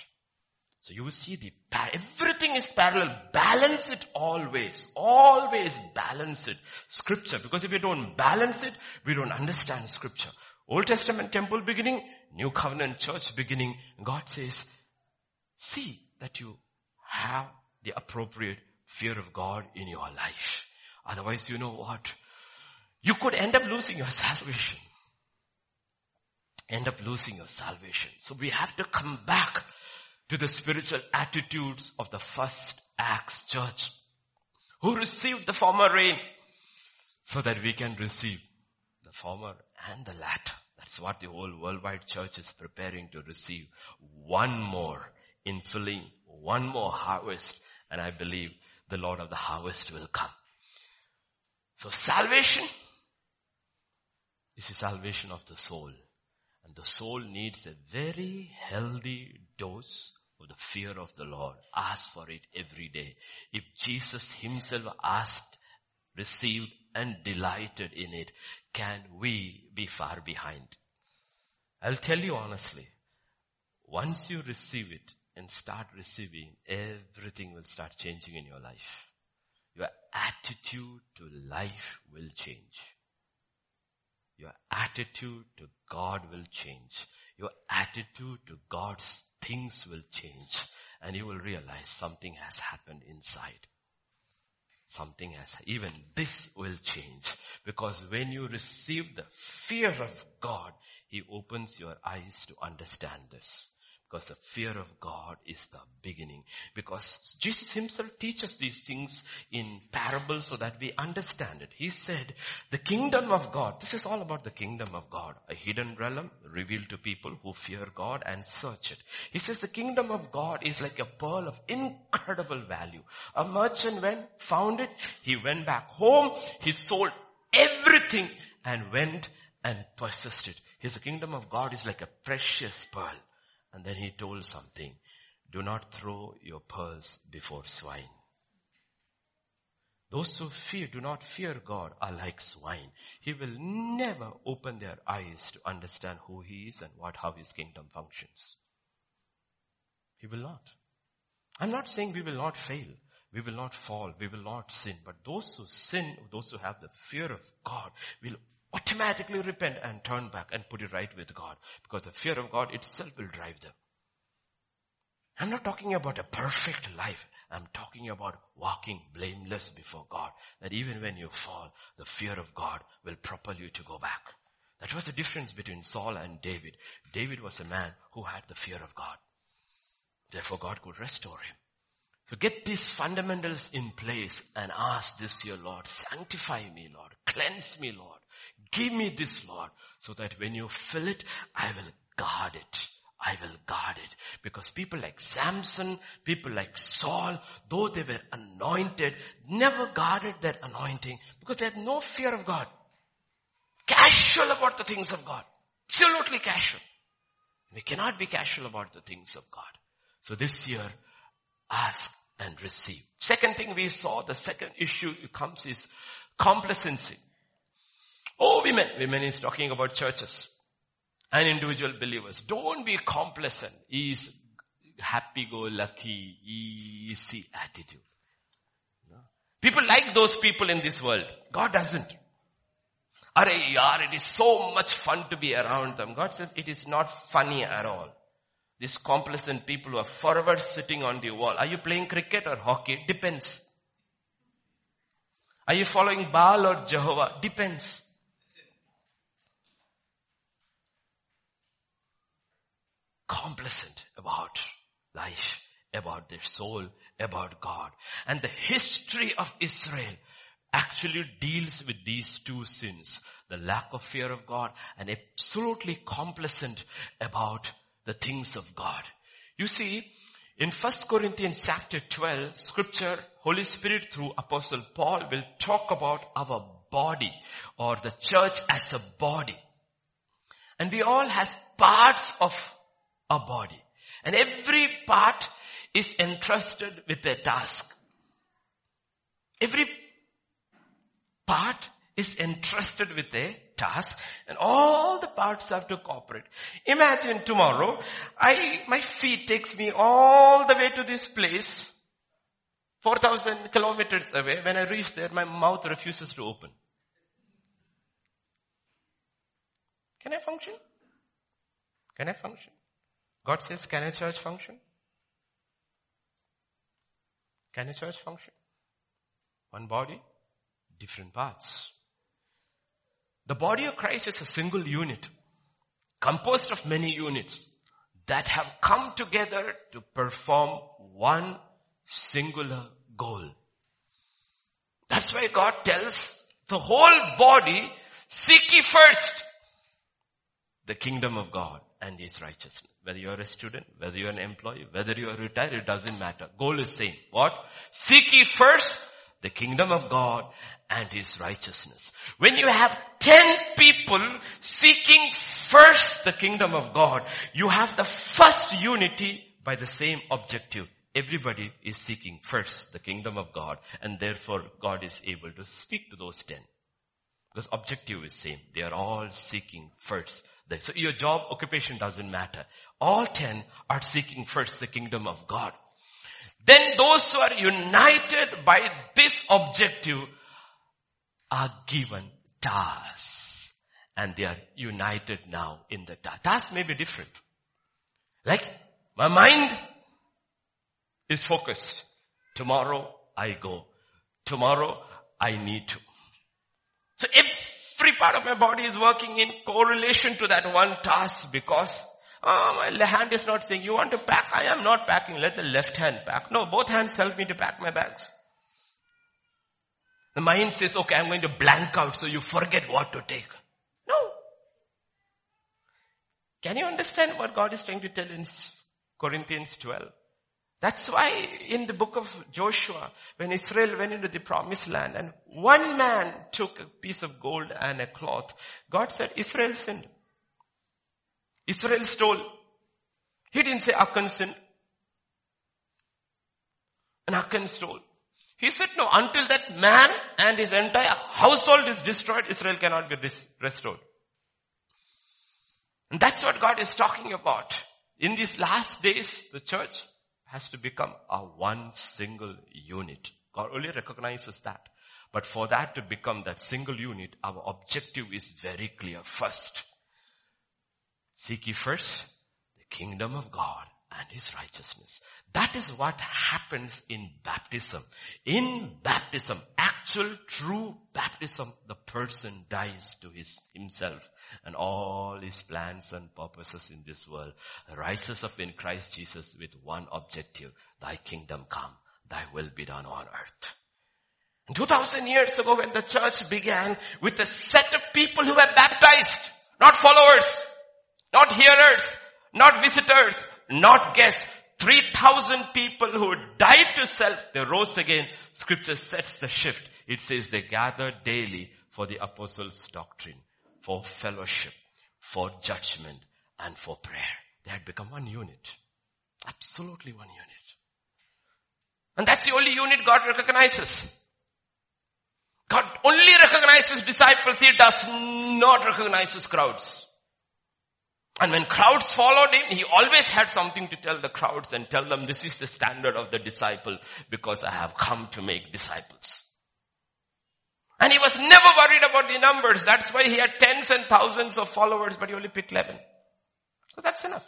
Speaker 1: So you will see the, everything is parallel. Balance it always. Always balance it. Scripture. Because if you don't balance it, we don't understand scripture. Old Testament temple beginning, New Covenant church beginning. God says, see that you have the appropriate fear of God in your life. Otherwise, you know what? You could end up losing your salvation. End up losing your salvation. So we have to come back to the spiritual attitudes of the first Acts church who received the former rain so that we can receive the former and the latter. That's what the whole worldwide church is preparing to receive. One more infilling, one more harvest and I believe the Lord of the harvest will come. So salvation is the salvation of the soul. And the soul needs a very healthy dose of the fear of the Lord. Ask for it every day. If Jesus himself asked, received and delighted in it, can we be far behind? I'll tell you honestly, once you receive it, and start receiving, everything will start changing in your life. Your attitude to life will change. Your attitude to God will change. Your attitude to God's things will change. And you will realize something has happened inside. Something has, even this will change. Because when you receive the fear of God, He opens your eyes to understand this. Because the fear of God is the beginning. Because Jesus himself teaches these things in parables so that we understand it. He said, the kingdom of God, this is all about the kingdom of God, a hidden realm revealed to people who fear God and search it. He says the kingdom of God is like a pearl of incredible value. A merchant went, found it, he went back home, he sold everything and went and possessed it. His kingdom of God is like a precious pearl. And then he told something. Do not throw your pearls before swine. Those who fear, do not fear God are like swine. He will never open their eyes to understand who He is and what, how His kingdom functions. He will not. I'm not saying we will not fail. We will not fall. We will not sin. But those who sin, those who have the fear of God will automatically repent and turn back and put it right with God. Because the fear of God itself will drive them. I'm not talking about a perfect life. I'm talking about walking blameless before God. That even when you fall, the fear of God will propel you to go back. That was the difference between Saul and David. David was a man who had the fear of God. Therefore God could restore him. So get these fundamentals in place and ask this year, Lord, sanctify me, Lord. Cleanse me, Lord. Give me this, Lord, so that when you fill it, I will guard it. I will guard it. Because people like Samson, people like Saul, though they were anointed, never guarded that anointing because they had no fear of God. Casual about the things of God. Absolutely casual. We cannot be casual about the things of God. So this year, ask and receive. Second thing we saw, the second issue comes is complacency. Oh, women. Women is talking about churches and individual believers. Don't be complacent. Is happy-go-lucky, easy attitude. People like those people in this world. God doesn't. Are yaar, it is so much fun to be around them. God says it is not funny at all. These complacent people who are forever sitting on the wall. Are you playing cricket or hockey? Depends. Are you following Baal or Jehovah? Depends. Complacent about life, about their soul, about God. And the history of Israel actually deals with these two sins. The lack of fear of God and absolutely complacent about the things of God. You see, in 1 Corinthians chapter 12, scripture, Holy Spirit through Apostle Paul will talk about our body or the church as a body. And we all has parts of a body. And every part is entrusted with a task. Every part is entrusted with a task and all the parts have to cooperate. Imagine tomorrow, I, my feet takes me all the way to this place, 4,000 kilometers away. When I reach there, my mouth refuses to open. Can I function? Can I function? God says, can a church function? Can a church function? One body, different parts. The body of Christ is a single unit, composed of many units that have come together to perform one singular goal. That's why God tells the whole body, seek ye first the kingdom of God and his righteousness. Whether you're a student, whether you're an employee, whether you're retired, it doesn't matter. Goal is same. What? Seek ye first the kingdom of God and his righteousness. When you have 10 people seeking first the kingdom of God, you have the first unity by the same objective. Everybody is seeking first the kingdom of God and therefore God is able to speak to those 10. Because objective is same. They are all seeking first so your job, occupation doesn't matter. All ten are seeking first the kingdom of God. Then those who are united by this objective are given tasks. And they are united now in the task. Task may be different. Like, my mind is focused. Tomorrow I go. Tomorrow I need to. So if Every part of my body is working in correlation to that one task because Oh, my hand is not saying, you want to pack? I am not packing. Let the left hand pack. No, both hands help me to pack my bags. The mind says, okay, I'm going to blank out so you forget what to take. No. Can you understand what God is trying to tell in Corinthians 12? That's why in the book of Joshua, when Israel went into the promised land and one man took a piece of gold and a cloth, God said, Israel sinned. Israel stole. He didn't say Achan sinned. And Achan stole. He said no, until that man and his entire household is destroyed, Israel cannot be restored. And that's what God is talking about. In these last days, the church has to become a one single unit. God only recognizes that. But for that to become that single unit, our objective is very clear. First, seek ye first the kingdom of God and his righteousness. That is what happens in baptism. In baptism, actual true baptism, the person dies to his, himself and all his plans and purposes in this world rises up in Christ Jesus with one objective, thy kingdom come, thy will be done on earth. 2000 years ago when the church began with a set of people who were baptized, not followers, not hearers, not visitors, not guess. 3,000 people who died to self, they rose again. Scripture sets the shift. It says they gathered daily for the apostles' doctrine, for fellowship, for judgment, and for prayer. They had become one unit. Absolutely one unit. And that's the only unit God recognizes. God only recognizes disciples. He does not recognize crowds. And when crowds followed him, he always had something to tell the crowds and tell them this is the standard of the disciple because I have come to make disciples. And he was never worried about the numbers. That's why he had tens and thousands of followers, but he only picked 11. So that's enough.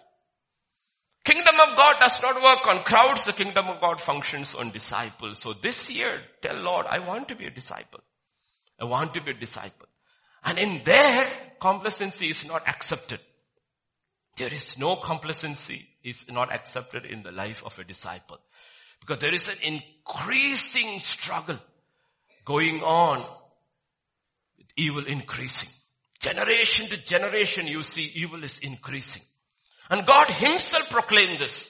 Speaker 1: Kingdom of God does not work on crowds. The kingdom of God functions on disciples. So this year, tell Lord, I want to be a disciple. I want to be a disciple. And in there, complacency is not accepted. There is no complacency is not accepted in the life of a disciple. Because there is an increasing struggle going on with evil increasing. Generation to generation you see evil is increasing. And God himself proclaimed this.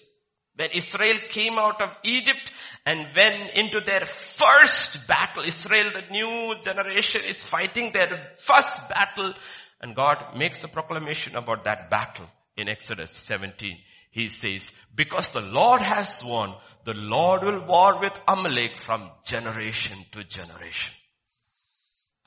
Speaker 1: When Israel came out of Egypt and went into their first battle, Israel, the new generation is fighting their first battle and God makes a proclamation about that battle in Exodus 17. He says, because the Lord has sworn, the Lord will war with Amalek from generation to generation.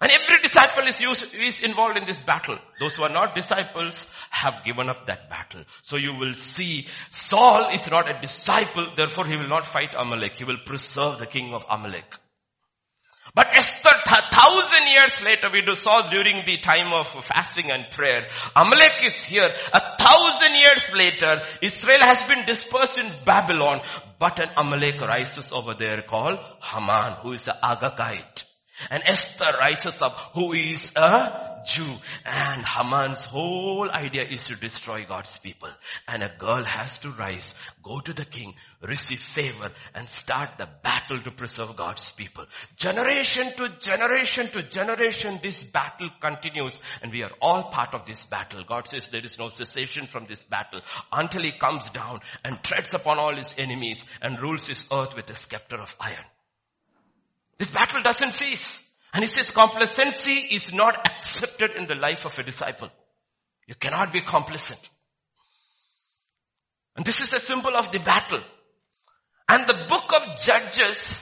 Speaker 1: And every disciple is, used, is involved in this battle. Those who are not disciples have given up that battle. So you will see Saul is not a disciple, therefore he will not fight Amalek. He will preserve the king of Amalek. But Esther, a thousand years later, we do saw during the time of fasting and prayer, Amalek is here. A thousand years later, Israel has been dispersed in Babylon, but an Amalek rises over there called Haman, who is an Agagite. And Esther rises up, who is a Jew. And Haman's whole idea is to destroy God's people. And a girl has to rise, go to the king, receive favor, and start the battle to preserve God's people. Generation to generation to generation, this battle continues. And we are all part of this battle. God says there is no cessation from this battle until he comes down and treads upon all his enemies and rules his earth with a scepter of iron. This battle doesn't cease. And he says complacency is not accepted in the life of a disciple. You cannot be complacent. And this is a symbol of the battle. And the book of Judges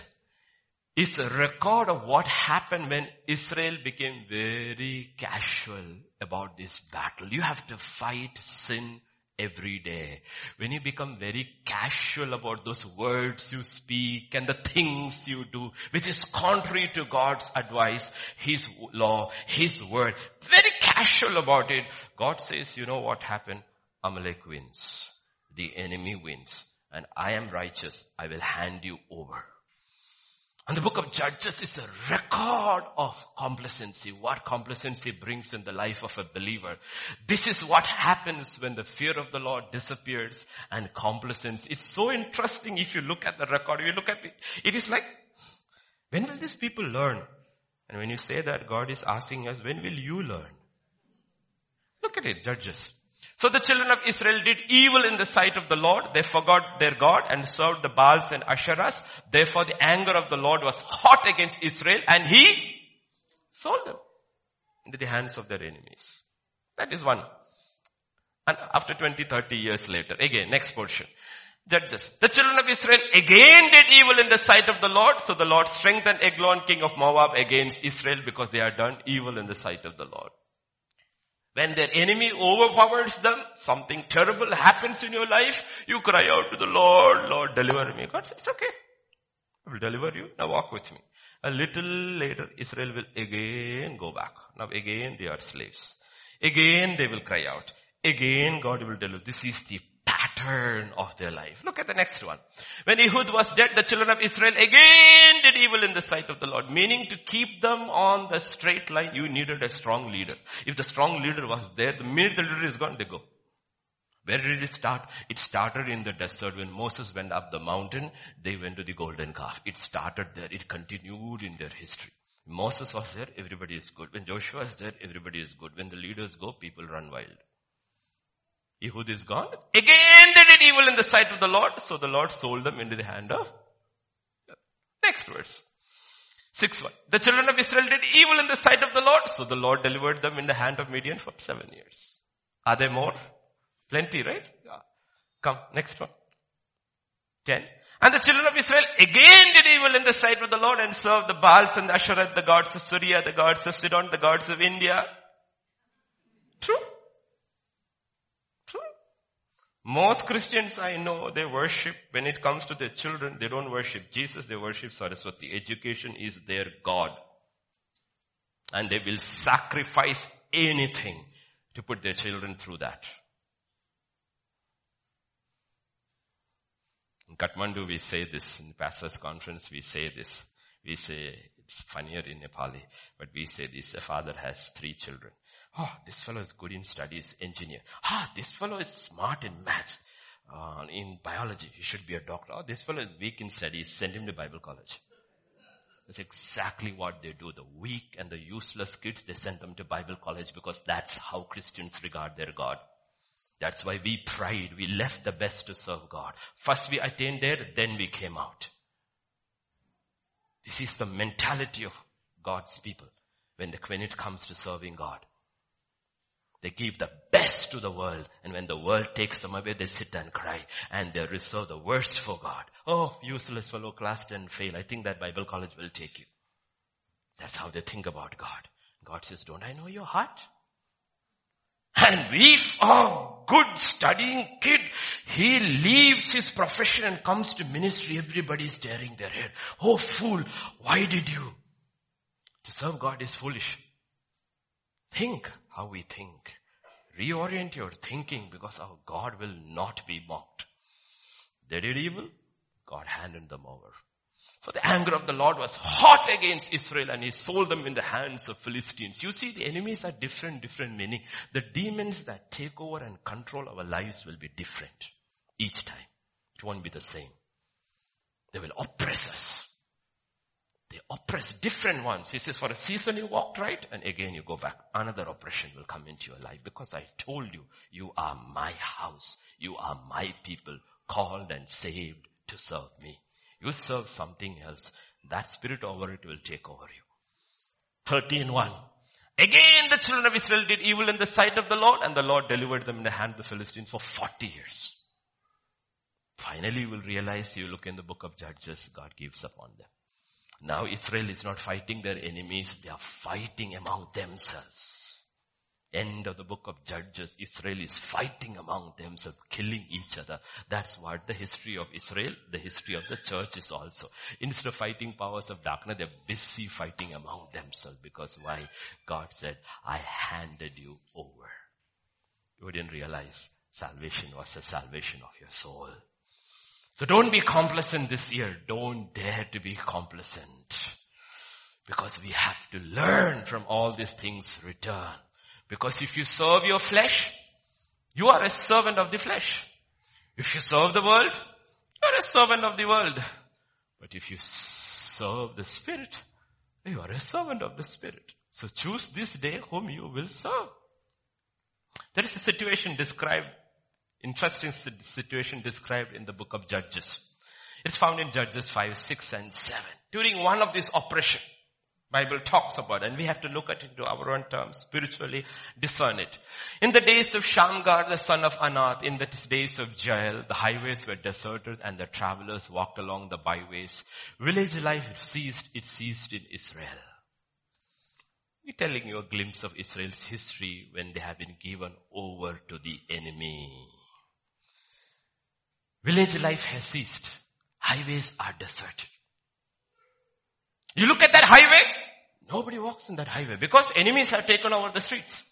Speaker 1: is a record of what happened when Israel became very casual about this battle. You have to fight sin every day. When you become very casual about those words you speak and the things you do, which is contrary to God's advice, His law, His word, very casual about it, God says, you know what happened? Amalek wins. The enemy wins. And I am righteous. I will hand you over. And the book of Judges is a record of complacency, what complacency brings in the life of a believer. This is what happens when the fear of the Lord disappears and complacency. It's so interesting if you look at the record, you look at it, it is like, when will these people learn? And when you say that, God is asking us, when will you learn? Look at it, Judges. So the children of Israel did evil in the sight of the Lord. They forgot their God and served the Baals and Asherahs. Therefore the anger of the Lord was hot against Israel and he sold them into the hands of their enemies. That is one. And after 20, 30 years later, again, next portion. Judges. The children of Israel again did evil in the sight of the Lord. So the Lord strengthened Eglon, king of Moab against Israel because they had done evil in the sight of the Lord. When their enemy overpowers them, something terrible happens in your life, you cry out to the Lord, Lord deliver me. God says, it's okay. I will deliver you. Now walk with me. A little later, Israel will again go back. Now again they are slaves. Again they will cry out. Again God will deliver. This is the pattern of their life. Look at the next one. When Ehud was dead, the children of Israel again did evil in the sight of the Lord. Meaning to keep them on the straight line, you needed a strong leader. If the strong leader was there, the minute the leader is gone, they go. Where did it start? It started in the desert when Moses went up the mountain, they went to the golden calf. It started there. It continued in their history. Moses was there, everybody is good. When Joshua is there, everybody is good. When the leaders go, people run wild. Ehud is gone. Again they did evil in the sight of the Lord. So the Lord sold them into the hand of. Next verse. Sixth one. The children of Israel did evil in the sight of the Lord. So the Lord delivered them in the hand of Midian for seven years. Are there more? Plenty, right? Yeah. Come, next one. Ten. And the children of Israel again did evil in the sight of the Lord and served the Baals and the Asherah, the gods of Syria, the gods of Sidon, the gods of India. True. Most Christians I know, they worship, when it comes to their children, they don't worship Jesus, they worship Saraswati. Education is their God. And they will sacrifice anything to put their children through that. In Kathmandu we say this, in Pastors Conference we say this. We say, it's funnier in Nepali, but we say this, a father has three children. Oh, this fellow is good in studies, engineer. Ah, this fellow is smart in maths, uh, in biology. He should be a doctor. Oh, this fellow is weak in studies. Send him to Bible college. That's exactly what they do. The weak and the useless kids, they send them to Bible college because that's how Christians regard their God. That's why we pride. We left the best to serve God. First we attained there, then we came out. This is the mentality of God's people when, the, when it comes to serving God. They give the best to the world and when the world takes them away, they sit and cry and they reserve the worst for God. Oh, useless fellow, class 10 fail. I think that Bible college will take you. That's how they think about God. God says, don't I know your heart? And if a good studying kid, he leaves his profession and comes to ministry, everybody is tearing their head. Oh fool, why did you? To serve God is foolish. Think how we think. Reorient your thinking because our God will not be mocked. They did evil, God handed them over. For the anger of the Lord was hot against Israel and he sold them in the hands of Philistines. You see, the enemies are different, different meaning. The demons that take over and control our lives will be different each time. It won't be the same. They will oppress us. They oppress different ones. He says, for a season you walked right and again you go back. Another oppression will come into your life because I told you, you are my house. You are my people called and saved to serve me. You serve something else. That spirit over it will take over you. 13 1. Again the children of Israel did evil in the sight of the Lord and the Lord delivered them in the hand of the Philistines for 40 years. Finally you will realize you look in the book of Judges, God gives up on them. Now Israel is not fighting their enemies, they are fighting among themselves. End of the book of Judges, Israel is fighting among themselves, killing each other. That's what the history of Israel, the history of the church is also. Instead of fighting powers of darkness, they're busy fighting among themselves because why? God said, I handed you over. You didn't realize salvation was the salvation of your soul. So don't be complacent this year. Don't dare to be complacent. Because we have to learn from all these things return. Because if you serve your flesh, you are a servant of the flesh. If you serve the world, you are a servant of the world. But if you serve the spirit, you are a servant of the spirit. So choose this day whom you will serve. There is a situation described, interesting situation described in the book of Judges. It's found in Judges 5, 6 and 7. During one of these oppression, Bible talks about and we have to look at it into our own terms, spiritually discern it. In the days of Shamgar, the son of Anath, in the days of Jael, the highways were deserted and the travelers walked along the byways. Village life ceased, it ceased in Israel. We're telling you a glimpse of Israel's history when they have been given over to the enemy. Village life has ceased. Highways are deserted. You look at that highway, nobody walks in that highway because enemies have taken over the streets.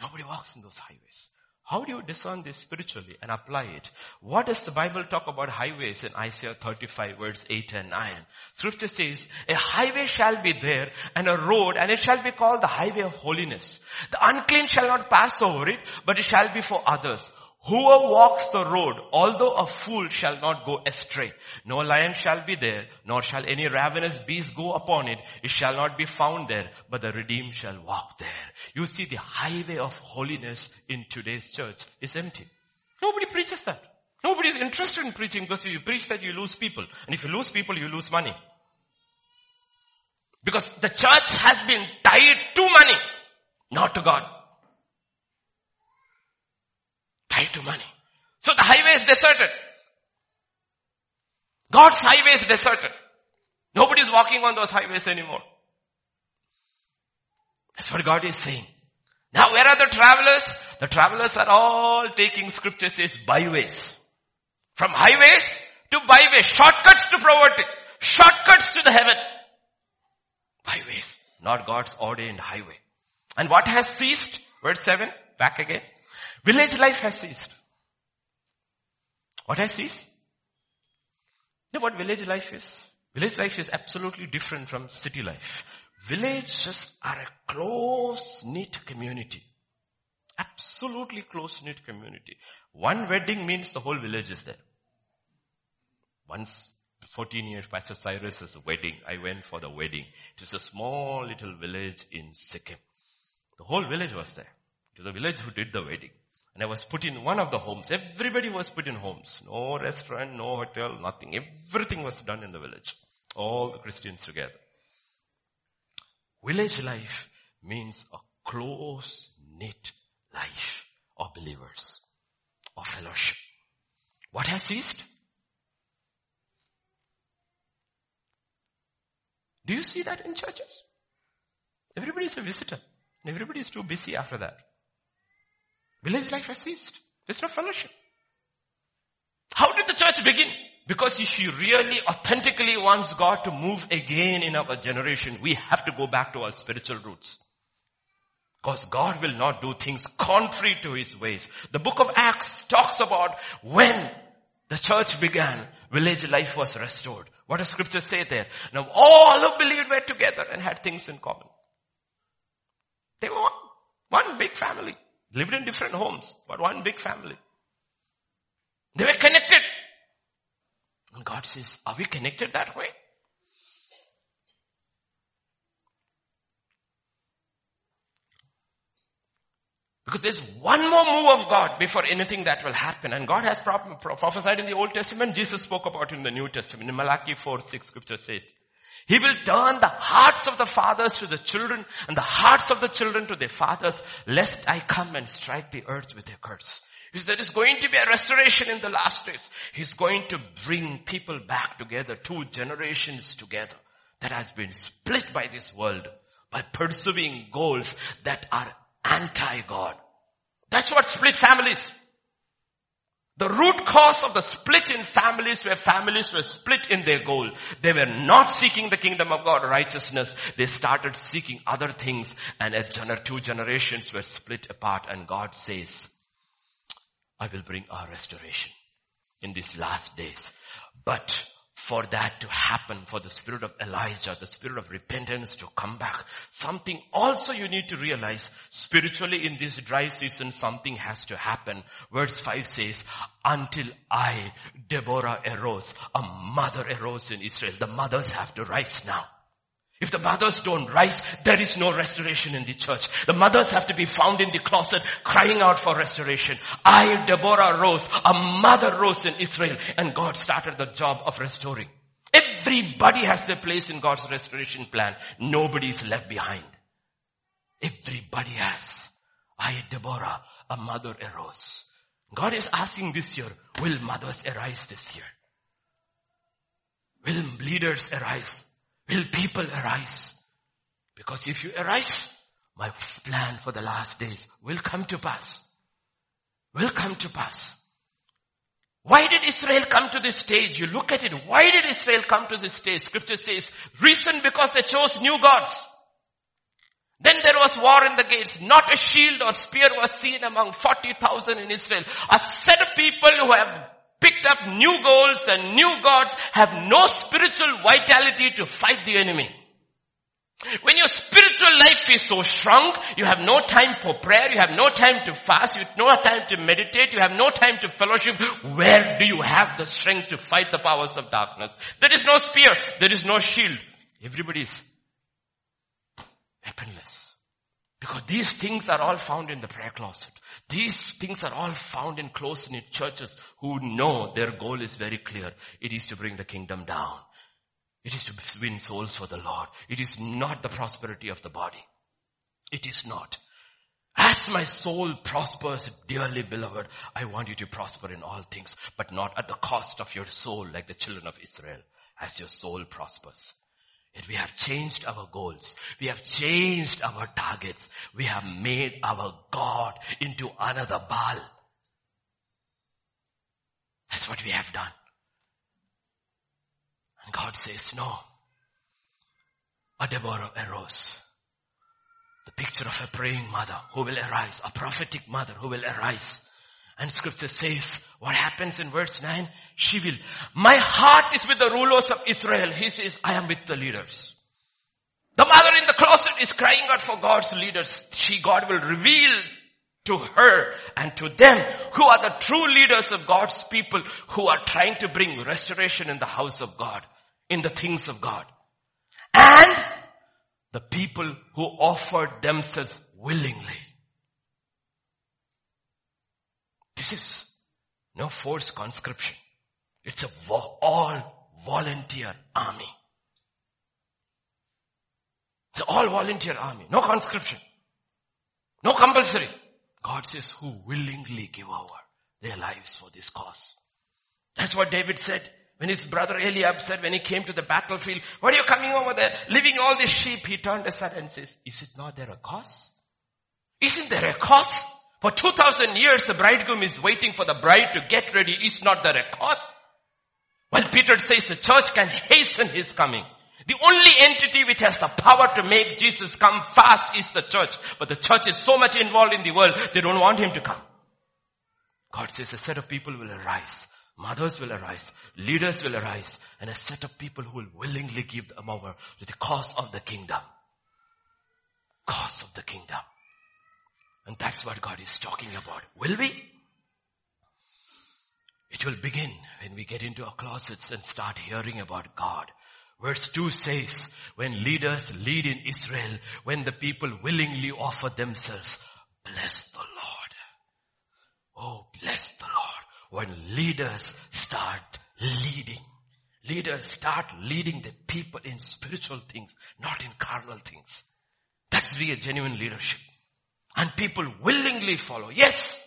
Speaker 1: Nobody walks in those highways. How do you discern this spiritually and apply it? What does the Bible talk about highways in Isaiah 35 verse 8 and 9? Scripture says, a highway shall be there and a road and it shall be called the highway of holiness. The unclean shall not pass over it, but it shall be for others. Whoever walks the road, although a fool shall not go astray. No lion shall be there, nor shall any ravenous beast go upon it. It shall not be found there, but the redeemed shall walk there. You see the highway of holiness in today's church is empty. Nobody preaches that. Nobody is interested in preaching because if you preach that you lose people. And if you lose people, you lose money. Because the church has been tied to money, not to God tied to money. So the highway is deserted. God's highway is deserted. Nobody is walking on those highways anymore. That's what God is saying. Now where are the travelers? The travelers are all taking scripture says byways. From highways to byways. Shortcuts to poverty. Shortcuts to the heaven. Byways. Not God's ordained highway. And what has ceased? Verse 7. Back again. Village life has ceased. What has ceased? You know what village life is? Village life is absolutely different from city life. Villages are a close-knit community. Absolutely close-knit community. One wedding means the whole village is there. Once, 14 years, Pastor Cyrus's wedding, I went for the wedding. It was a small little village in Sikkim. The whole village was there. It was the village who did the wedding. And I was put in one of the homes. Everybody was put in homes. No restaurant, no hotel, nothing. Everything was done in the village. All the Christians together. Village life means a close knit life of believers, of fellowship. What has ceased? Do you see that in churches? Everybody is a visitor. Everybody is too busy after that. Village life has ceased. There's no fellowship. How did the church begin? Because if she really authentically wants God to move again in our generation, we have to go back to our spiritual roots. Because God will not do things contrary to His ways. The book of Acts talks about when the church began, village life was restored. What does scripture say there? Now all who believed were together and had things in common. They were one, one big family. Lived in different homes, but one big family. They were connected. And God says, are we connected that way? Because there's one more move of God before anything that will happen. And God has prophesied in the Old Testament. Jesus spoke about it in the New Testament. In Malachi 4, 6 scripture says, he will turn the hearts of the fathers to the children and the hearts of the children to their fathers, lest I come and strike the earth with a curse. He says there is going to be a restoration in the last days. He's going to bring people back together, two generations together that has been split by this world by pursuing goals that are anti-God. That's what split families. The root cause of the split in families where families were split in their goal. They were not seeking the kingdom of God righteousness. They started seeking other things and a gener- two generations were split apart and God says, I will bring our restoration. in these last days. But for that to happen, for the spirit of Elijah, the spirit of repentance to come back, something also you need to realize spiritually in this dry season, something has to happen. Verse 5 says, until I, Deborah arose, a mother arose in Israel. The mothers have to rise now. If the mothers don't rise, there is no restoration in the church. The mothers have to be found in the closet crying out for restoration. I, Deborah rose, a mother rose in Israel and God started the job of restoring. Everybody has their place in God's restoration plan. Nobody is left behind. Everybody has. I, Deborah, a mother arose. God is asking this year, will mothers arise this year? Will leaders arise? Will people arise? Because if you arise, my plan for the last days will come to pass. Will come to pass. Why did Israel come to this stage? You look at it. Why did Israel come to this stage? Scripture says, reason because they chose new gods. Then there was war in the gates. Not a shield or spear was seen among 40,000 in Israel. A set of people who have picked up new goals and new gods have no spiritual vitality to fight the enemy. When your spiritual life is so shrunk, you have no time for prayer, you have no time to fast, you have no time to meditate, you have no time to fellowship. Where do you have the strength to fight the powers of darkness? There is no spear, there is no shield. Everybody is weaponless. Because these things are all found in the prayer closet. These things are all found in close-knit churches who know their goal is very clear. It is to bring the kingdom down. It is to win souls for the Lord. It is not the prosperity of the body. It is not. As my soul prospers, dearly beloved, I want you to prosper in all things, but not at the cost of your soul like the children of Israel, as your soul prospers. Yet we have changed our goals. We have changed our targets. We have made our God into another Baal. That's what we have done. And God says, no. A Deborah arose. The picture of a praying mother who will arise, a prophetic mother who will arise and scripture says, what happens in verse 9? She will, my heart is with the rulers of Israel. He says, I am with the leaders. The mother in the closet is crying out for God's leaders. She, God will reveal to her and to them who are the true leaders of God's people who are trying to bring restoration in the house of God, in the things of God. And the people who offered themselves willingly. This is no forced conscription. It's a vo- all volunteer army. It's an all volunteer army. No conscription. No compulsory. God says who willingly give over their lives for this cause. That's what David said when his brother Eliab said when he came to the battlefield, what are you coming over there? Leaving all these sheep. He turned aside and says, is it not there a cause? Isn't there a cause? For 2000 years the bridegroom is waiting for the bride to get ready. Is not there a cause? Well, Peter says the church can hasten his coming. The only entity which has the power to make Jesus come fast is the church. But the church is so much involved in the world, they don't want him to come. God says a set of people will arise. Mothers will arise. Leaders will arise. And a set of people who will willingly give them over to the cause of the kingdom. Cause of the kingdom. And that's what God is talking about. Will we? It will begin when we get into our closets and start hearing about God. Verse 2 says, when leaders lead in Israel, when the people willingly offer themselves, bless the Lord. Oh, bless the Lord. When leaders start leading, leaders start leading the people in spiritual things, not in carnal things. That's real genuine leadership. And people willingly follow. Yes.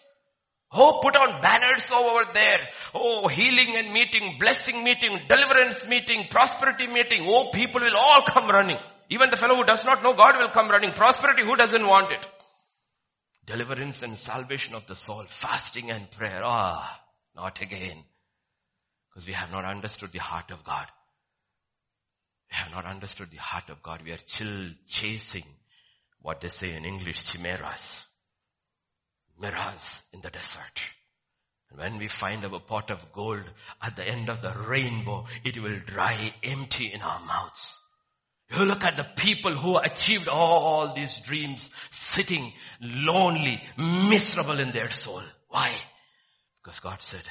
Speaker 1: Oh, put on banners over there. Oh, healing and meeting, blessing meeting, deliverance meeting, prosperity meeting. Oh, people will all come running. Even the fellow who does not know God will come running. Prosperity, who doesn't want it? Deliverance and salvation of the soul, fasting and prayer. Ah, not again. Because we have not understood the heart of God. We have not understood the heart of God. We are still chasing what they say in English, chimeras. Mirage in the desert. And when we find our pot of gold at the end of the rainbow, it will dry empty in our mouths. You look at the people who achieved all these dreams sitting lonely, miserable in their soul. Why? Because God said,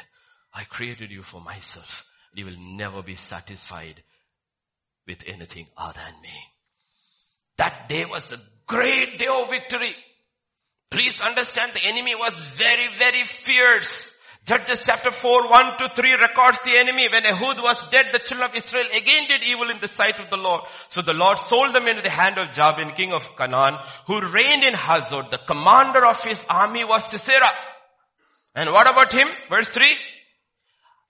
Speaker 1: I created you for myself. You will never be satisfied with anything other than me. That day was a great day of victory. Please understand the enemy was very, very fierce. Judges chapter 4, 1 to 3 records the enemy. When Ehud was dead, the children of Israel again did evil in the sight of the Lord. So the Lord sold them into the hand of Jabin, king of Canaan, who reigned in Hazor. The commander of his army was Sisera. And what about him? Verse 3.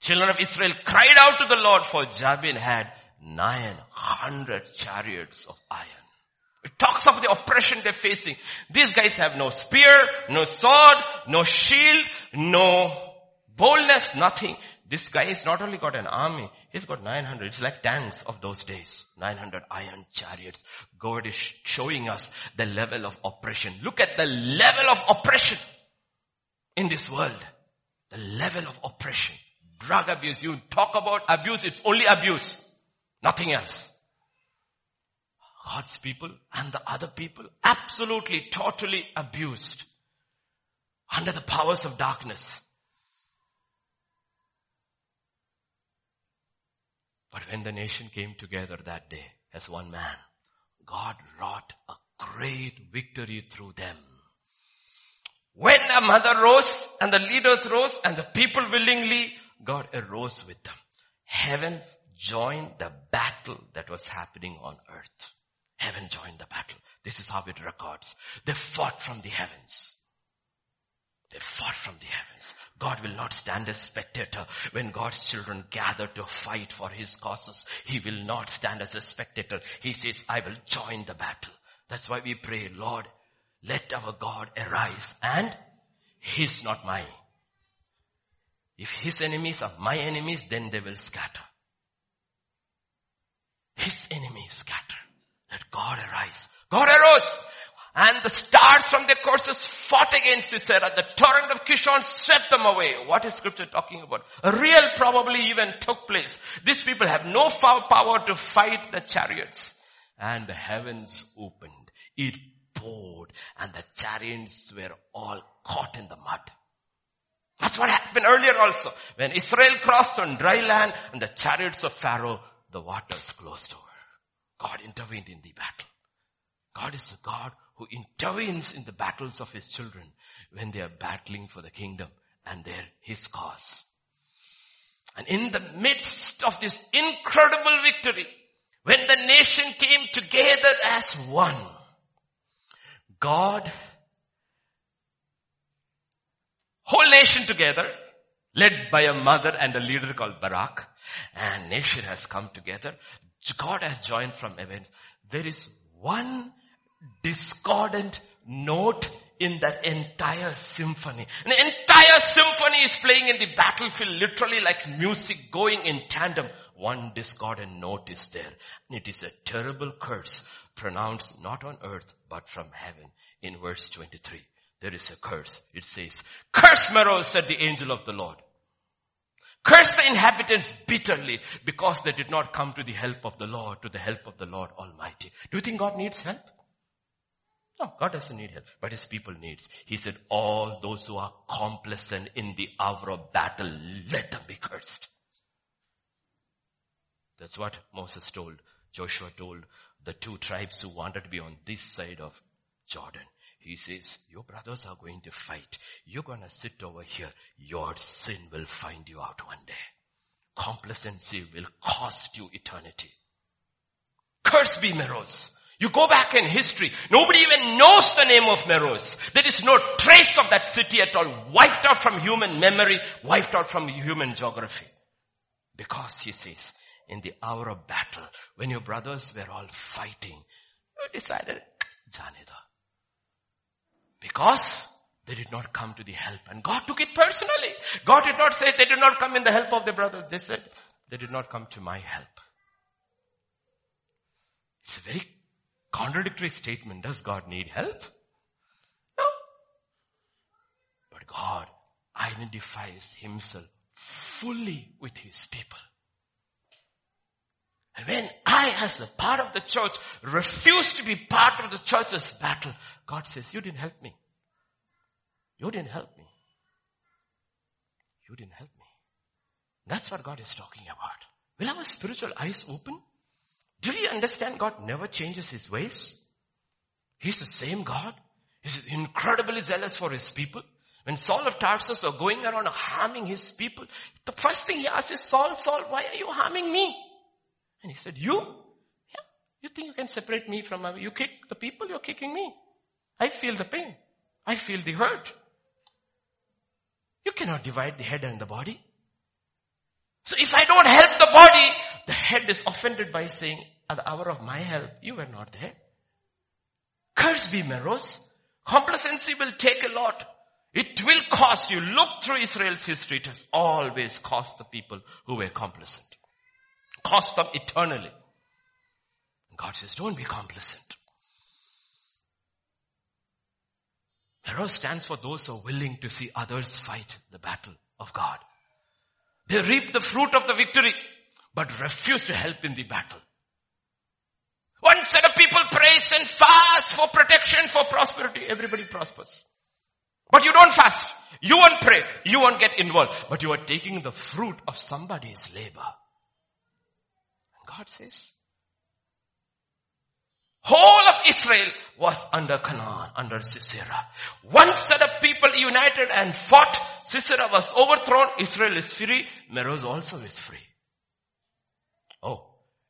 Speaker 1: Children of Israel cried out to the Lord for Jabin had 900 chariots of iron. It talks of the oppression they're facing. These guys have no spear, no sword, no shield, no boldness, nothing. This guy has not only got an army, he's got 900. It's like tanks of those days. 900 iron chariots. God is showing us the level of oppression. Look at the level of oppression in this world. The level of oppression. Drug abuse. You talk about abuse, it's only abuse. Nothing else. God's people and the other people absolutely, totally abused under the powers of darkness. But when the nation came together that day as one man, God wrought a great victory through them. When the mother rose and the leaders rose and the people willingly, God arose with them. Heaven joined the battle that was happening on earth. Heaven joined the battle. This is how it records. They fought from the heavens. They fought from the heavens. God will not stand as spectator when God's children gather to fight for his causes. He will not stand as a spectator. He says, I will join the battle. That's why we pray, Lord, let our God arise and he's not mine. If his enemies are my enemies, then they will scatter. His enemies scatter. Let God arise. God arose. And the stars from their courses fought against Sisera. The torrent of Kishon swept them away. What is scripture talking about? A real probably even took place. These people have no power to fight the chariots. And the heavens opened. It poured and the chariots were all caught in the mud. That's what happened earlier also. When Israel crossed on dry land and the chariots of Pharaoh, the waters closed over. God intervened in the battle. God is a God who intervenes in the battles of his children when they are battling for the kingdom and their, his cause. And in the midst of this incredible victory, when the nation came together as one, God, whole nation together, led by a mother and a leader called Barak, and nation has come together. God has joined from heaven. There is one discordant note in that entire symphony. An entire symphony is playing in the battlefield literally like music going in tandem. One discordant note is there. It is a terrible curse pronounced not on earth but from heaven in verse 23. There is a curse. It says, curse Meroz, said the angel of the Lord. Curse the inhabitants bitterly because they did not come to the help of the Lord, to the help of the Lord Almighty. Do you think God needs help? No, God doesn't need help, but his people needs. He said, all those who are complacent in the hour of battle, let them be cursed. That's what Moses told, Joshua told the two tribes who wanted to be on this side of Jordan. He says, your brothers are going to fight. You're going to sit over here. Your sin will find you out one day. Complacency will cost you eternity. Curse be Meroz. You go back in history. Nobody even knows the name of Meroz. There is no trace of that city at all. Wiped out from human memory, wiped out from human geography. Because he says, in the hour of battle, when your brothers were all fighting, you decided, Janida. Because they did not come to the help. And God took it personally. God did not say they did not come in the help of their brothers. They said, they did not come to my help. It's a very contradictory statement. Does God need help? No. But God identifies himself fully with his people. And when I, as a part of the church, refuse to be part of the church's battle, God says, you didn't help me. You didn't help me. You didn't help me. That's what God is talking about. Will our spiritual eyes open? Do we understand God never changes his ways? He's the same God. He's incredibly zealous for his people. When Saul of Tarsus was going around harming his people, the first thing he asked is, Saul, Saul, why are you harming me? And he said, you? Yeah. You think you can separate me from, you kick the people, you're kicking me. I feel the pain. I feel the hurt. You cannot divide the head and the body. So if I don't help the body, the head is offended by saying, at the hour of my help, you were not there. Curse be Meroz. Complacency will take a lot. It will cost you. Look through Israel's history. It has always cost the people who were complacent. Cost them eternally. God says, don't be complacent. Meroz stands for those who are willing to see others fight the battle of God. They reap the fruit of the victory, but refuse to help in the battle. One set of people prays and fast for protection, for prosperity. Everybody prospers. But you don't fast. You won't pray. You won't get involved. But you are taking the fruit of somebody's labor. God says, whole of Israel was under Canaan, under Sisera. One set of people united and fought. Sisera was overthrown. Israel is free. Meroz also is free. Oh,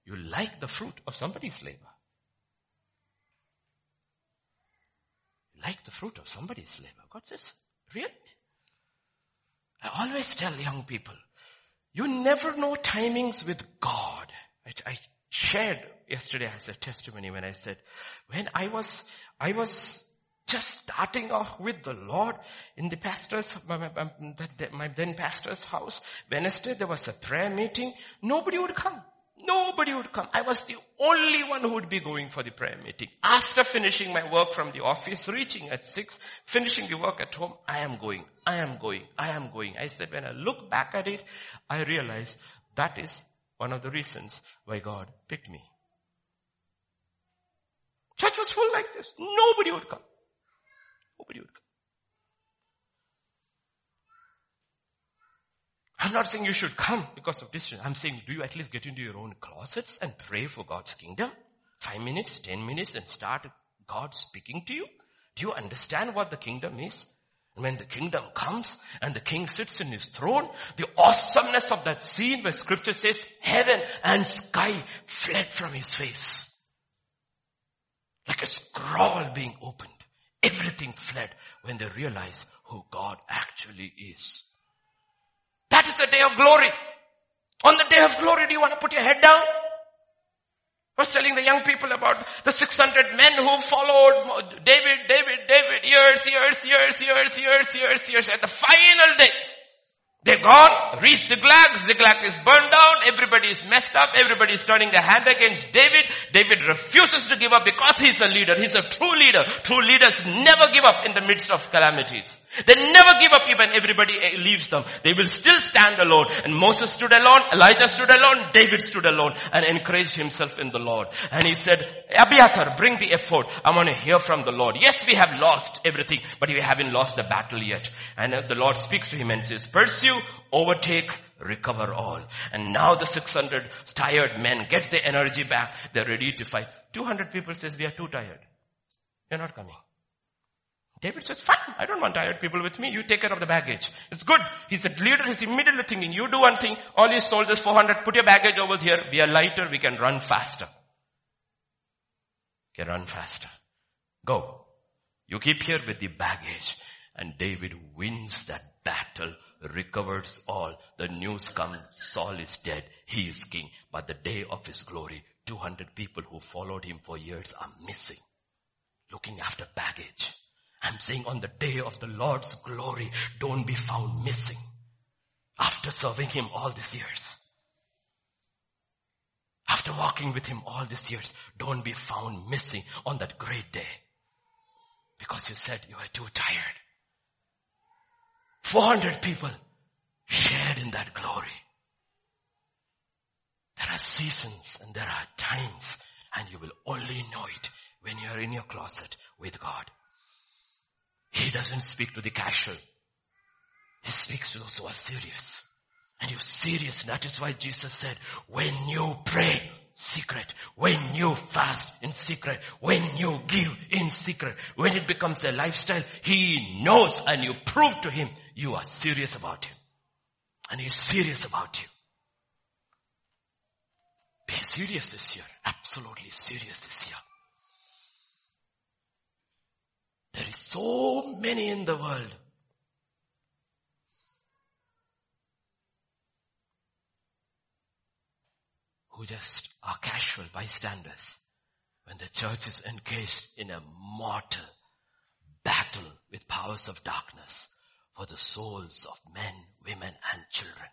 Speaker 1: you like the fruit of somebody's labor. Like the fruit of somebody's labor. God says, really? I always tell young people, you never know timings with God. I, I shared yesterday as a testimony when I said, when I was, I was just starting off with the Lord in the pastor's, my, my, my then pastor's house. Wednesday there was a prayer meeting. Nobody would come. Nobody would come. I was the only one who would be going for the prayer meeting. After finishing my work from the office, reaching at six, finishing the work at home, I am going, I am going, I am going. I said when I look back at it, I realize that is one of the reasons why God picked me. Church was full like this. Nobody would come. Nobody would come. I'm not saying you should come because of distance. I'm saying do you at least get into your own closets and pray for God's kingdom? Five minutes, ten minutes and start God speaking to you? Do you understand what the kingdom is? When the kingdom comes and the king sits in his throne, the awesomeness of that scene where scripture says heaven and sky fled from his face. Like a scroll being opened. Everything fled when they realize who God actually is. That is the day of glory. On the day of glory, do you want to put your head down? Was telling the young people about the 600 men who followed David, David, David, years, years, years, years, years, years, years. At the final day, they're gone, reached Ziklag, Ziklag is burned down, everybody is messed up, everybody is turning their hand against David. David refuses to give up because he's a leader, he's a true leader. True leaders never give up in the midst of calamities. They never give up even everybody eh, leaves them. They will still stand alone. And Moses stood alone, Elijah stood alone, David stood alone and encouraged himself in the Lord. And he said, Abiathar, bring the ephod. I want to hear from the Lord. Yes, we have lost everything, but we haven't lost the battle yet. And uh, the Lord speaks to him and says, pursue, overtake, recover all. And now the 600 tired men get the energy back. They're ready to fight. 200 people says, we are too tired. You're not coming. David says, fine, I don't want tired people with me. You take care of the baggage. It's good. He's a leader. He's immediately thinking, you do one thing. All his soldiers, 400, put your baggage over here. We are lighter. We can run faster. Can run faster. Go. You keep here with the baggage. And David wins that battle, recovers all. The news comes, Saul is dead. He is king. But the day of his glory, 200 people who followed him for years are missing. Looking after baggage. I'm saying on the day of the Lord's glory, don't be found missing after serving Him all these years. After walking with Him all these years, don't be found missing on that great day. Because you said you were too tired. 400 people shared in that glory. There are seasons and there are times and you will only know it when you are in your closet with God. He doesn't speak to the casual. He speaks to those who are serious. And you're serious. That is why Jesus said, when you pray, secret, when you fast in secret, when you give in secret, when it becomes a lifestyle, He knows and you prove to Him you are serious about Him. And He's serious about you. Be serious this year. Absolutely serious this year. There is so many in the world who just are casual bystanders when the church is engaged in a mortal battle with powers of darkness for the souls of men, women and children.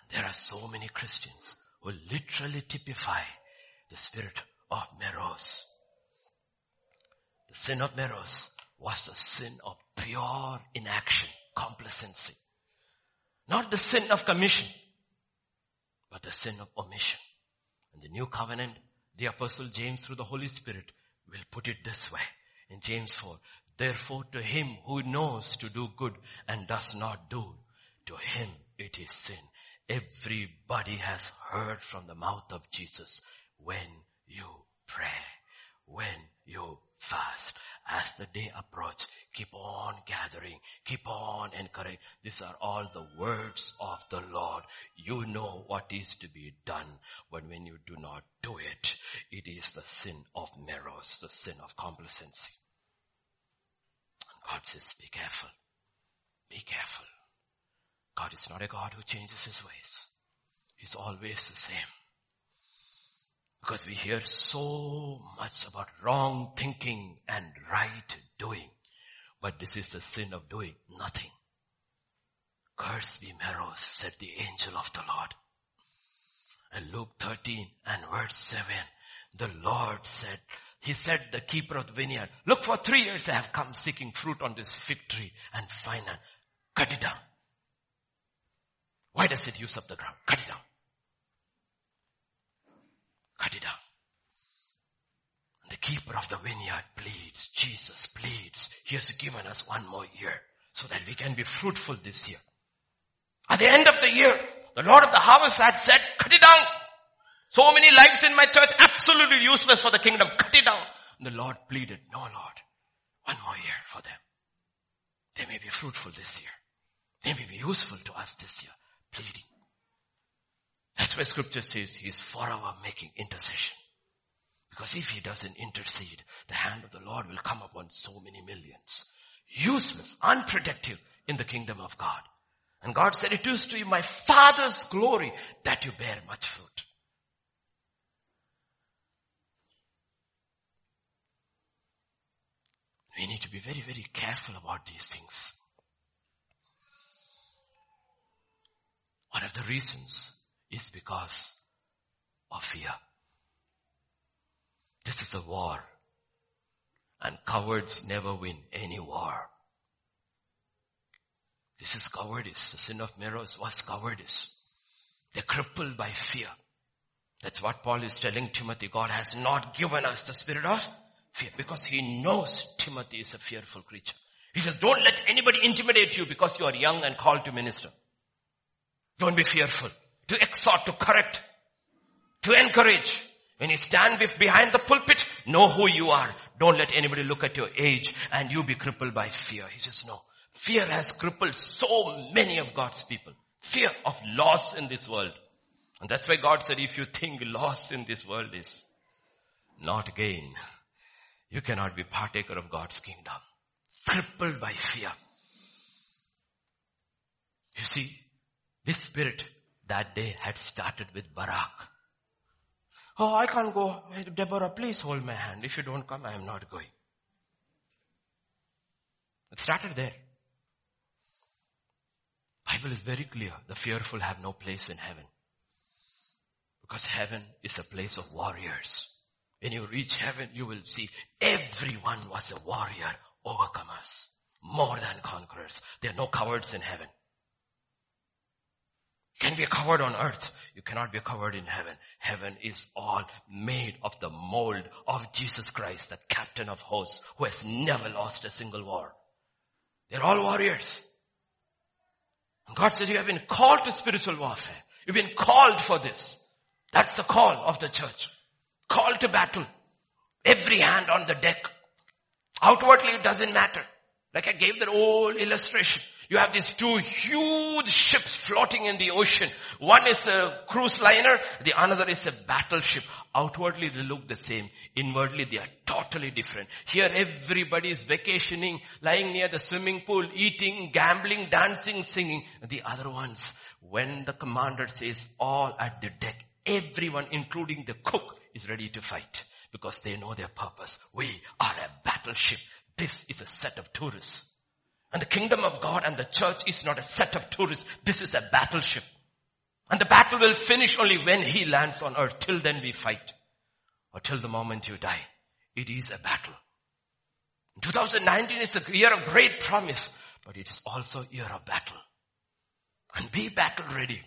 Speaker 1: And there are so many Christians who literally typify the spirit of Meroz. The sin of Meroz was the sin of pure inaction, complacency. Not the sin of commission, but the sin of omission. In the new covenant, the apostle James through the Holy Spirit will put it this way in James 4. Therefore to him who knows to do good and does not do, to him it is sin. Everybody has heard from the mouth of Jesus when you pray, when you fast, as the day approach, keep on gathering, keep on encouraging. These are all the words of the Lord. You know what is to be done, but when you do not do it, it is the sin of Meroz, the sin of complacency. And God says, be careful. Be careful. God is not a God who changes his ways. He's always the same. Because we hear so much about wrong thinking and right doing. But this is the sin of doing nothing. Curse be Meroz, said the angel of the Lord. And Luke 13 and verse 7, the Lord said, He said the keeper of the vineyard, look for three years I have come seeking fruit on this fig tree and find none. Cut it down. Why does it use up the ground? Cut it down. Cut it down. And the keeper of the vineyard pleads, Jesus pleads, he has given us one more year so that we can be fruitful this year. At the end of the year, the Lord of the harvest had said, cut it down. So many lives in my church, absolutely useless for the kingdom. Cut it down. And the Lord pleaded, no Lord, one more year for them. They may be fruitful this year. They may be useful to us this year. Pleading. That's why scripture says he's forever making intercession. Because if he doesn't intercede, the hand of the Lord will come upon so many millions. Useless, unproductive in the kingdom of God. And God said, it is to you my father's glory that you bear much fruit. We need to be very, very careful about these things. One of the reasons is because of fear. This is a war. And cowards never win any war. This is cowardice. The sin of Meroz was cowardice. They're crippled by fear. That's what Paul is telling Timothy. God has not given us the spirit of fear because he knows Timothy is a fearful creature. He says, don't let anybody intimidate you because you are young and called to minister. Don't be fearful to exhort, to correct, to encourage. When you stand with behind the pulpit, know who you are. Don't let anybody look at your age and you be crippled by fear. He says, no. Fear has crippled so many of God's people. Fear of loss in this world. And that's why God said, if you think loss in this world is not gain, you cannot be partaker of God's kingdom. Crippled by fear. You see, this spirit that day had started with Barak. Oh, I can't go. Deborah, please hold my hand. If you don't come, I am not going. It started there. Bible is very clear. The fearful have no place in heaven. Because heaven is a place of warriors. When you reach heaven, you will see everyone was a warrior, overcomers. more than conquerors. There are no cowards in heaven. You can be coward on earth. You cannot be coward in heaven. Heaven is all made of the mold of Jesus Christ, the captain of hosts, who has never lost a single war. They're all warriors. And God said, you have been called to spiritual warfare. You've been called for this. That's the call of the church. Call to battle. Every hand on the deck. Outwardly it doesn't matter. Like I gave that old illustration. You have these two huge ships floating in the ocean. One is a cruise liner, the other is a battleship. Outwardly they look the same. Inwardly they are totally different. Here everybody is vacationing, lying near the swimming pool, eating, gambling, dancing, singing. The other ones, when the commander says all at the deck, everyone including the cook is ready to fight because they know their purpose. We are a battleship. This is a set of tourists. And the kingdom of God and the church is not a set of tourists. This is a battleship. And the battle will finish only when he lands on earth. Till then we fight. Or till the moment you die. It is a battle. 2019 is a year of great promise, but it is also a year of battle. And be battle ready.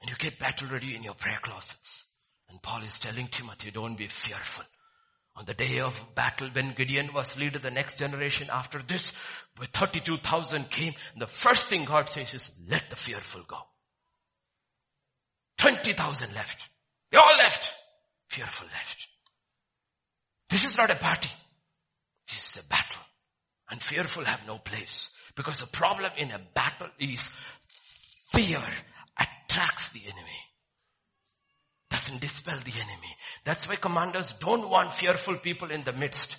Speaker 1: And you get battle ready in your prayer closets. And Paul is telling Timothy, don't be fearful. On the day of battle, when Gideon was leader, the next generation after this, with 32,000 came, the first thing God says is, let the fearful go. 20,000 left. They all left. Fearful left. This is not a party. This is a battle. And fearful have no place. Because the problem in a battle is fear attracts the enemy doesn't dispel the enemy. That's why commanders don't want fearful people in the midst.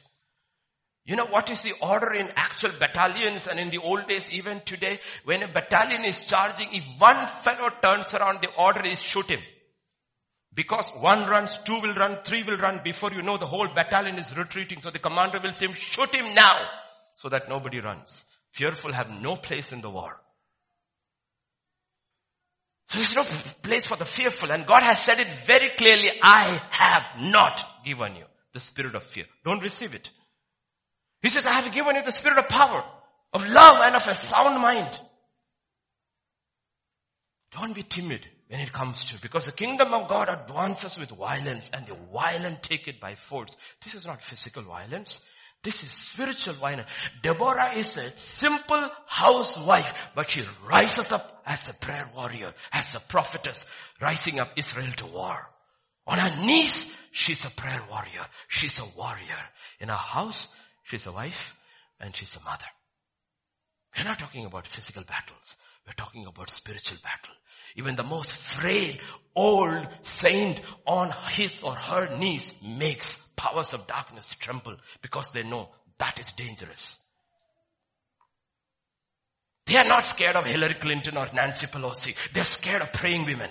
Speaker 1: You know what is the order in actual battalions and in the old days even today? When a battalion is charging, if one fellow turns around, the order is shoot him. Because one runs, two will run, three will run. Before you know, the whole battalion is retreating. So the commander will say, shoot him now. So that nobody runs. Fearful have no place in the war. So there's no place for the fearful. And God has said it very clearly, I have not given you the spirit of fear. Don't receive it. He says, I have given you the spirit of power, of love and of a sound mind. Don't be timid when it comes to, because the kingdom of God advances with violence and the violent take it by force. This is not physical violence. This is spiritual violence. Deborah is a simple housewife, but she rises up as a prayer warrior, as a prophetess, rising up Israel to war. On her knees, she's a prayer warrior. She's a warrior. In her house, she's a wife and she's a mother. We're not talking about physical battles. We're talking about spiritual battle. Even the most frail, old saint on his or her knees makes powers of darkness tremble because they know that is dangerous. They are not scared of Hillary Clinton or Nancy Pelosi. They're scared of praying women.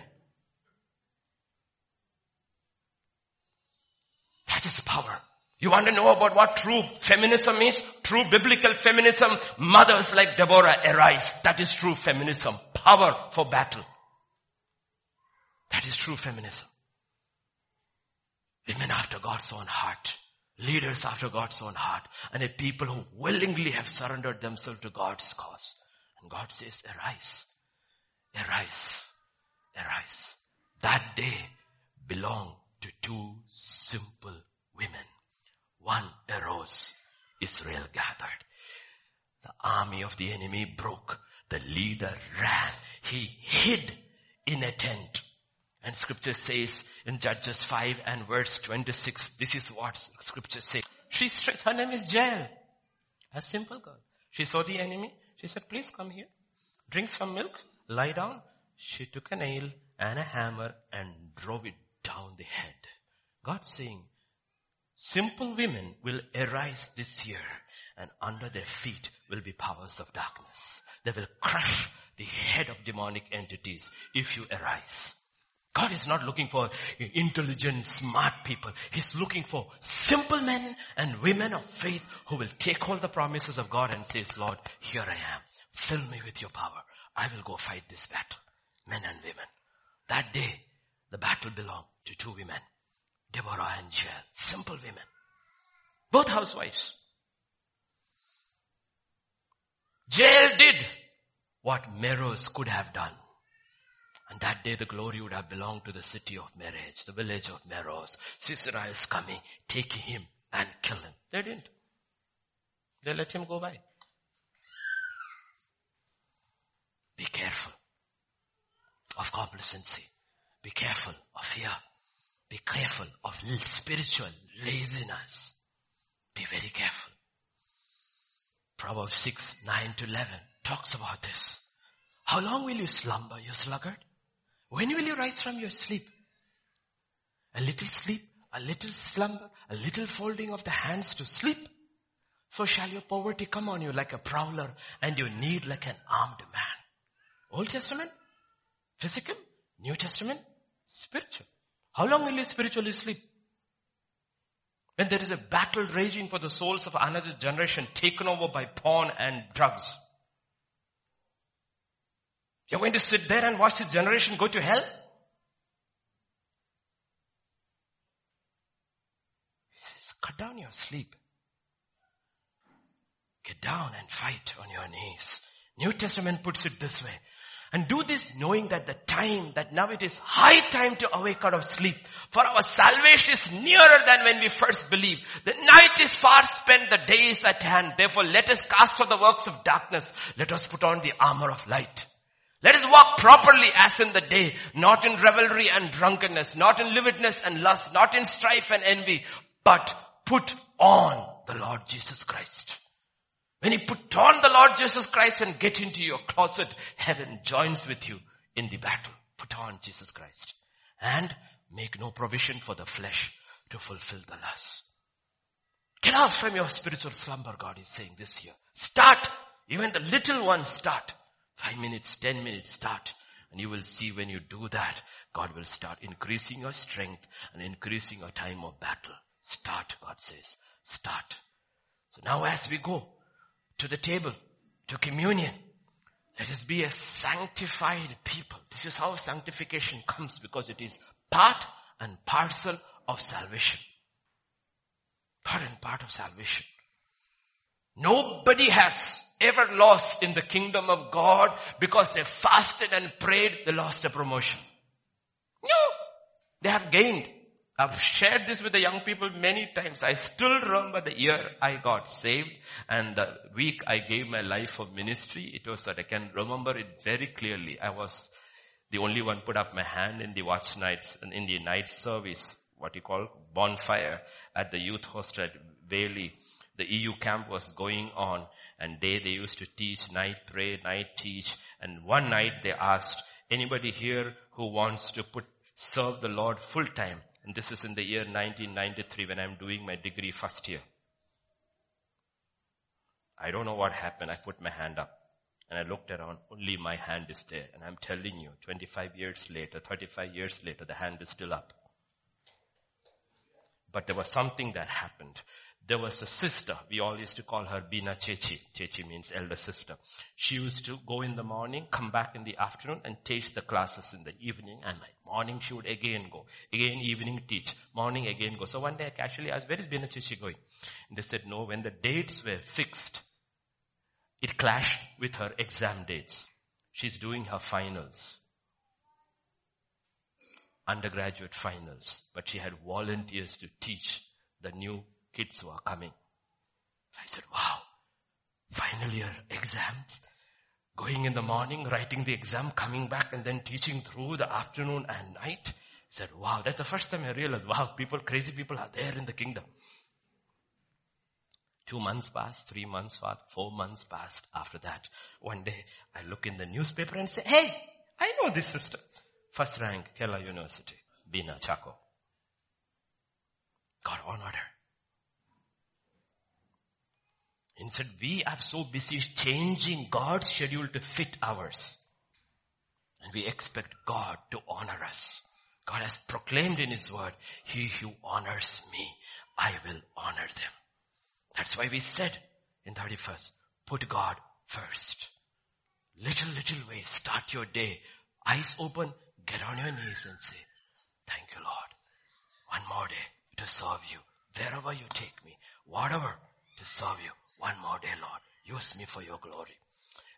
Speaker 1: That is power. You want to know about what true feminism is? True biblical feminism. Mothers like Deborah arise. That is true feminism. Power for battle. That is true feminism. Women after God's own heart. Leaders after God's own heart. And a people who willingly have surrendered themselves to God's cause. And God says, arise. Arise. Arise. That day belonged to two simple women. One arose. Israel gathered. The army of the enemy broke. The leader ran. He hid in a tent. And scripture says in Judges 5 and verse 26, this is what scripture says. She, her name is Jael. A simple girl. She saw the enemy. She said, please come here. Drink some milk. Lie down. She took a nail and a hammer and drove it down the head. God saying, simple women will arise this year and under their feet will be powers of darkness. They will crush the head of demonic entities if you arise. God is not looking for intelligent, smart people. He's looking for simple men and women of faith who will take all the promises of God and says, Lord, here I am. Fill me with your power. I will go fight this battle. Men and women. That day, the battle belonged to two women. Deborah and Jael. Simple women. Both housewives. Jael did what Meroz could have done. And that day the glory would have belonged to the city of Merej, the village of Meroz. Sisera is coming, taking him and kill him. They didn't. They let him go by. Be careful of complacency. Be careful of fear. Be careful of spiritual laziness. Be very careful. Proverbs 6, 9 to 11 talks about this. How long will you slumber, you sluggard? When will you rise from your sleep? A little sleep, a little slumber, a little folding of the hands to sleep. So shall your poverty come on you like a prowler and your need like an armed man. Old Testament, physical, New Testament, spiritual. How long will you spiritually sleep? When there is a battle raging for the souls of another generation taken over by porn and drugs. You're going to sit there and watch this generation go to hell? He says, cut down your sleep. Get down and fight on your knees. New Testament puts it this way. And do this knowing that the time, that now it is high time to awake out of sleep. For our salvation is nearer than when we first believed. The night is far spent, the day is at hand. Therefore let us cast off the works of darkness. Let us put on the armor of light. Let us walk properly as in the day, not in revelry and drunkenness, not in lividness and lust, not in strife and envy, but put on the Lord Jesus Christ. When you put on the Lord Jesus Christ and get into your closet, heaven joins with you in the battle. Put on Jesus Christ. And make no provision for the flesh to fulfill the lust. Get out from your spiritual slumber, God is saying this year. Start. Even the little ones start. Five minutes, ten minutes, start. And you will see when you do that, God will start increasing your strength and increasing your time of battle. Start, God says. Start. So now as we go to the table, to communion, let us be a sanctified people. This is how sanctification comes because it is part and parcel of salvation. Part and part of salvation. Nobody has ever lost in the kingdom of God because they fasted and prayed, they lost a promotion. No, they have gained. I've shared this with the young people many times. I still remember the year I got saved and the week I gave my life for ministry. It was that I can remember it very clearly. I was the only one put up my hand in the watch nights and in the night service, what you call bonfire at the youth hostel at Bailey. The EU camp was going on and day they used to teach, night pray, night teach. And one night they asked, anybody here who wants to put, serve the Lord full time? And this is in the year 1993 when I'm doing my degree first year. I don't know what happened. I put my hand up and I looked around. Only my hand is there. And I'm telling you, 25 years later, 35 years later, the hand is still up. But there was something that happened. There was a sister. We all used to call her Bina Chechi. Chechi means elder sister. She used to go in the morning, come back in the afternoon and teach the classes in the evening and night. Morning she would again go. Again evening teach. Morning again go. So one day I casually asked, where is Bina Chechi going? And they said, no, when the dates were fixed, it clashed with her exam dates. She's doing her finals. Undergraduate finals. But she had volunteers to teach the new kids who are coming. I said, wow, final year exams, going in the morning, writing the exam, coming back and then teaching through the afternoon and night. I said, wow, that's the first time I realized, wow, people, crazy people are there in the kingdom. Two months passed, three months passed, four months passed after that. One day I look in the newspaper and say, hey, I know this sister. First rank, Kerala University, Bina Chacko. God honored her. Instead, we are so busy changing God's schedule to fit ours. And we expect God to honor us. God has proclaimed in His word, He who honors me, I will honor them. That's why we said in 31st, put God first. Little, little way, start your day. Eyes open, get on your knees and say, thank you Lord. One more day to serve you. Wherever you take me, whatever to serve you. One more day, Lord. Use me for your glory.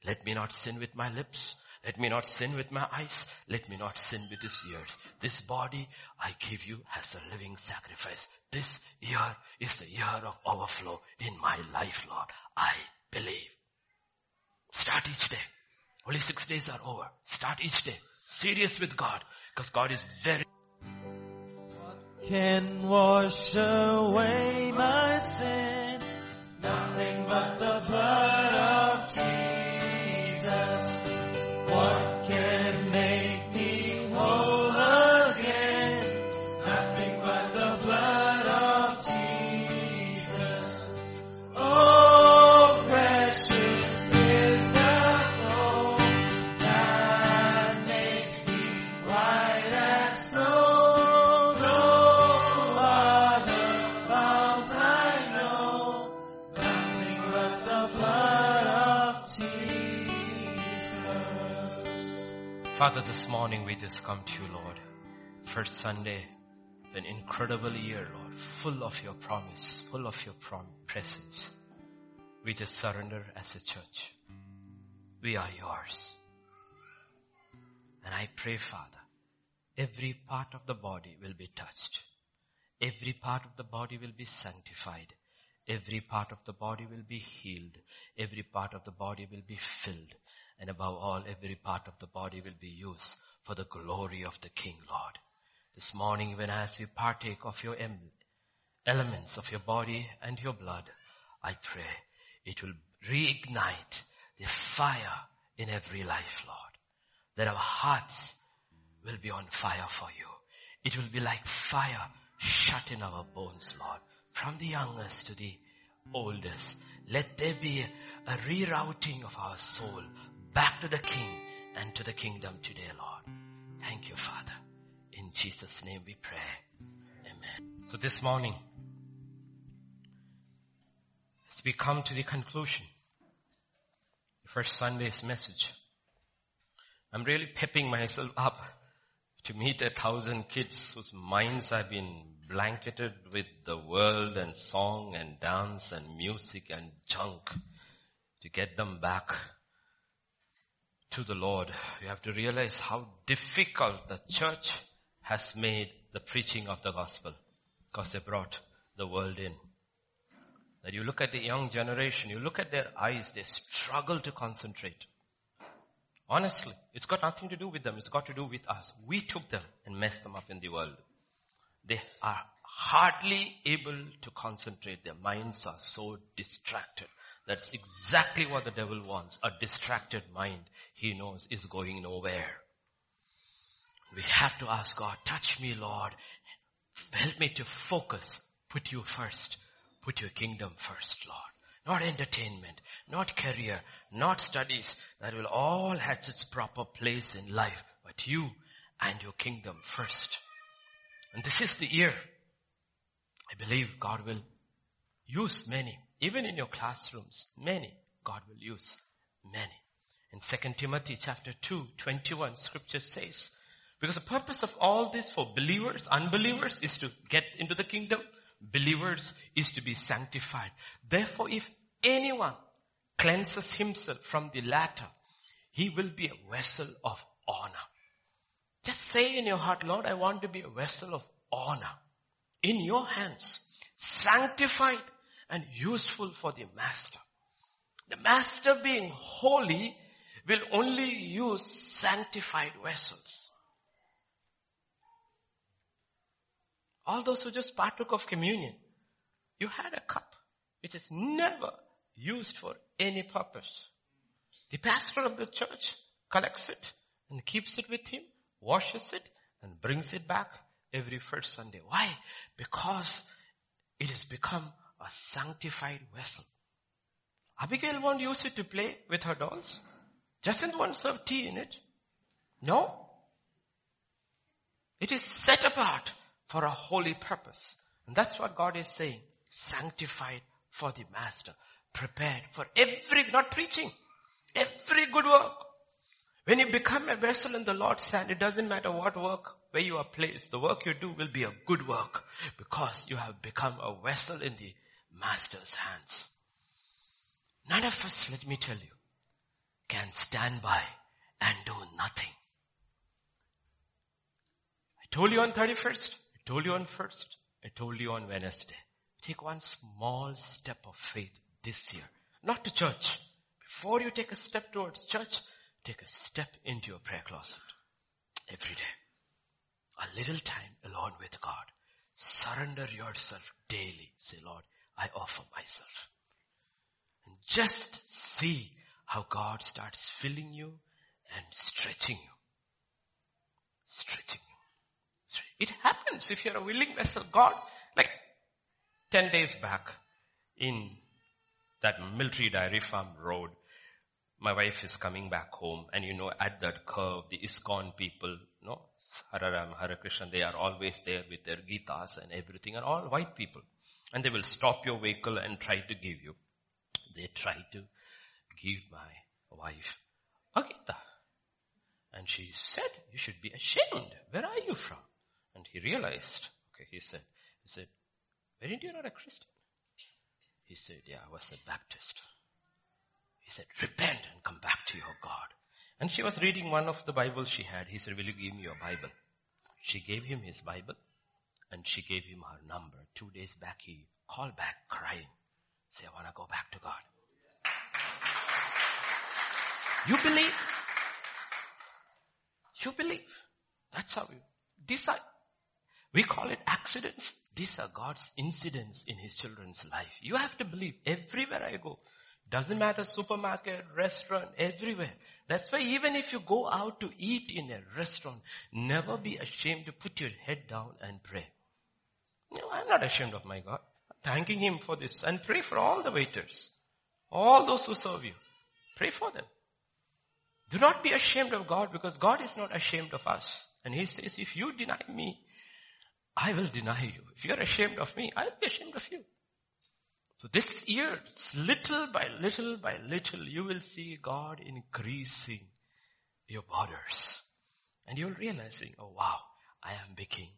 Speaker 1: Let me not sin with my lips. Let me not sin with my eyes. Let me not sin with this ears. This body I give you as a living sacrifice. This year is the year of overflow in my life, Lord. I believe. Start each day. Only six days are over. Start each day. Serious with God. Because God is very
Speaker 2: can wash away my sin. But the blood of Jesus. What can
Speaker 1: Father, this morning we just come to you, Lord. First Sunday, an incredible year, Lord, full of your promise, full of your prom- presence. We just surrender as a church. We are yours. And I pray, Father, every part of the body will be touched. Every part of the body will be sanctified. Every part of the body will be healed. Every part of the body will be filled. And above all, every part of the body will be used for the glory of the King, Lord. This morning, even as we partake of your em- elements of your body and your blood, I pray it will reignite the fire in every life, Lord. That our hearts will be on fire for you. It will be like fire shut in our bones, Lord. From the youngest to the oldest. Let there be a rerouting of our soul back to the King and to the kingdom today, Lord. Thank you, Father. In Jesus' name we pray. Amen. So this morning, as we come to the conclusion, the first Sunday's message, I'm really pepping myself up to meet a thousand kids whose minds have been blanketed with the world and song and dance and music and junk to get them back to the Lord. You have to realize how difficult the church has made the preaching of the gospel because they brought the world in. That you look at the young generation, you look at their eyes, they struggle to concentrate. Honestly, it's got nothing to do with them. It's got to do with us. We took them and messed them up in the world. They are hardly able to concentrate. Their minds are so distracted. That's exactly what the devil wants. A distracted mind, he knows, is going nowhere. We have to ask God, touch me Lord. Help me to focus. Put you first. Put your kingdom first, Lord. Not entertainment, not career, not studies. That will all have its proper place in life. But you and your kingdom first. And this is the year. I believe God will use many. Even in your classrooms, many. God will use many. In 2 Timothy chapter 2, 21, scripture says, because the purpose of all this for believers, unbelievers is to get into the kingdom. Believers is to be sanctified. Therefore, if anyone cleanses himself from the latter, he will be a vessel of honor. Just say in your heart, Lord, I want to be a vessel of honor in your hands, sanctified and useful for the master. The master being holy will only use sanctified vessels. All those who just partook of communion, you had a cup which is never used for any purpose. The pastor of the church collects it and keeps it with him, washes it and brings it back every first Sunday. Why? Because it has become a sanctified vessel. Abigail won't use it to play with her dolls. Doesn't serve tea in it. No. It is set apart for a holy purpose. And that's what God is saying. Sanctified for the master. Prepared for every, not preaching, every good work. When you become a vessel in the Lord's hand, it doesn't matter what work, where you are placed. The work you do will be a good work because you have become a vessel in the master's hands. None of us, let me tell you, can stand by and do nothing. I told you on 31st. I told you on 1st. I told you on Wednesday. Take one small step of faith this year. Not to church. Before you take a step towards church, take a step into your prayer closet. Every day. A little time alone with God. Surrender yourself daily. Say, Lord, I offer myself. And just see how God starts filling you and stretching you. Stretching you. It happens if you're a willing vessel. God, like 10 days back in that military dairy farm road, my wife is coming back home and you know at that curve the ISKCON people, you no, Hare Ram, Hare Krishna, they are always there with their Gitas and everything and all white people. And they will stop your vehicle and try to give you. They try to give my wife a Gita. And she said, you should be ashamed. Where are you from? And he realized, okay, he said, he said, weren't you not a Christian? He said, yeah, I was a Baptist. He said, repent and come back to your God. And she was reading one of the Bibles she had. He said, will you give me your Bible? She gave him his Bible and she gave him her number. Two days back, he called back crying. Say, I want to go back to God. You believe? You believe. That's how you, these are, we call it accidents. These are God's incidents in His children's life. You have to believe everywhere I go. Doesn't matter supermarket, restaurant, everywhere. That's why even if you go out to eat in a restaurant, never be ashamed to put your head down and pray. No, I'm not ashamed of my God. I'm thanking Him for this and pray for all the waiters. All those who serve you. Pray for them. Do not be ashamed of God because God is not ashamed of us. And He says, if you deny me, I will deny you. If you're ashamed of me, I'll be ashamed of you. So this year, little by little by little, you will see God increasing your borders. And you'll realizing, oh wow, I am becoming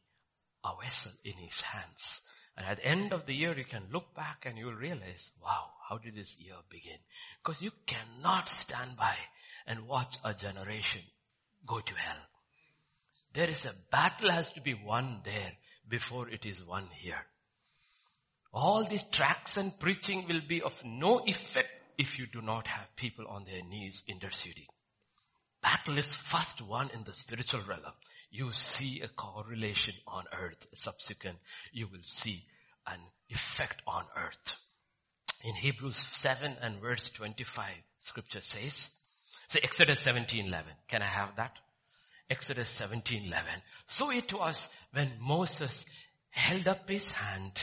Speaker 1: a vessel in His hands. And at the end of the year, you can look back and you will realize, wow, how did this year begin? Because you cannot stand by and watch a generation go to hell. There is a battle has to be won there before it is won here. All these tracts and preaching will be of no effect if you do not have people on their knees interceding. Battle is first won in the spiritual realm. You see a correlation on earth. Subsequent, you will see an effect on earth. In Hebrews 7 and verse 25, scripture says, so Exodus 17:11. Can I have that? Exodus 17:11. So it was when Moses held up his hand,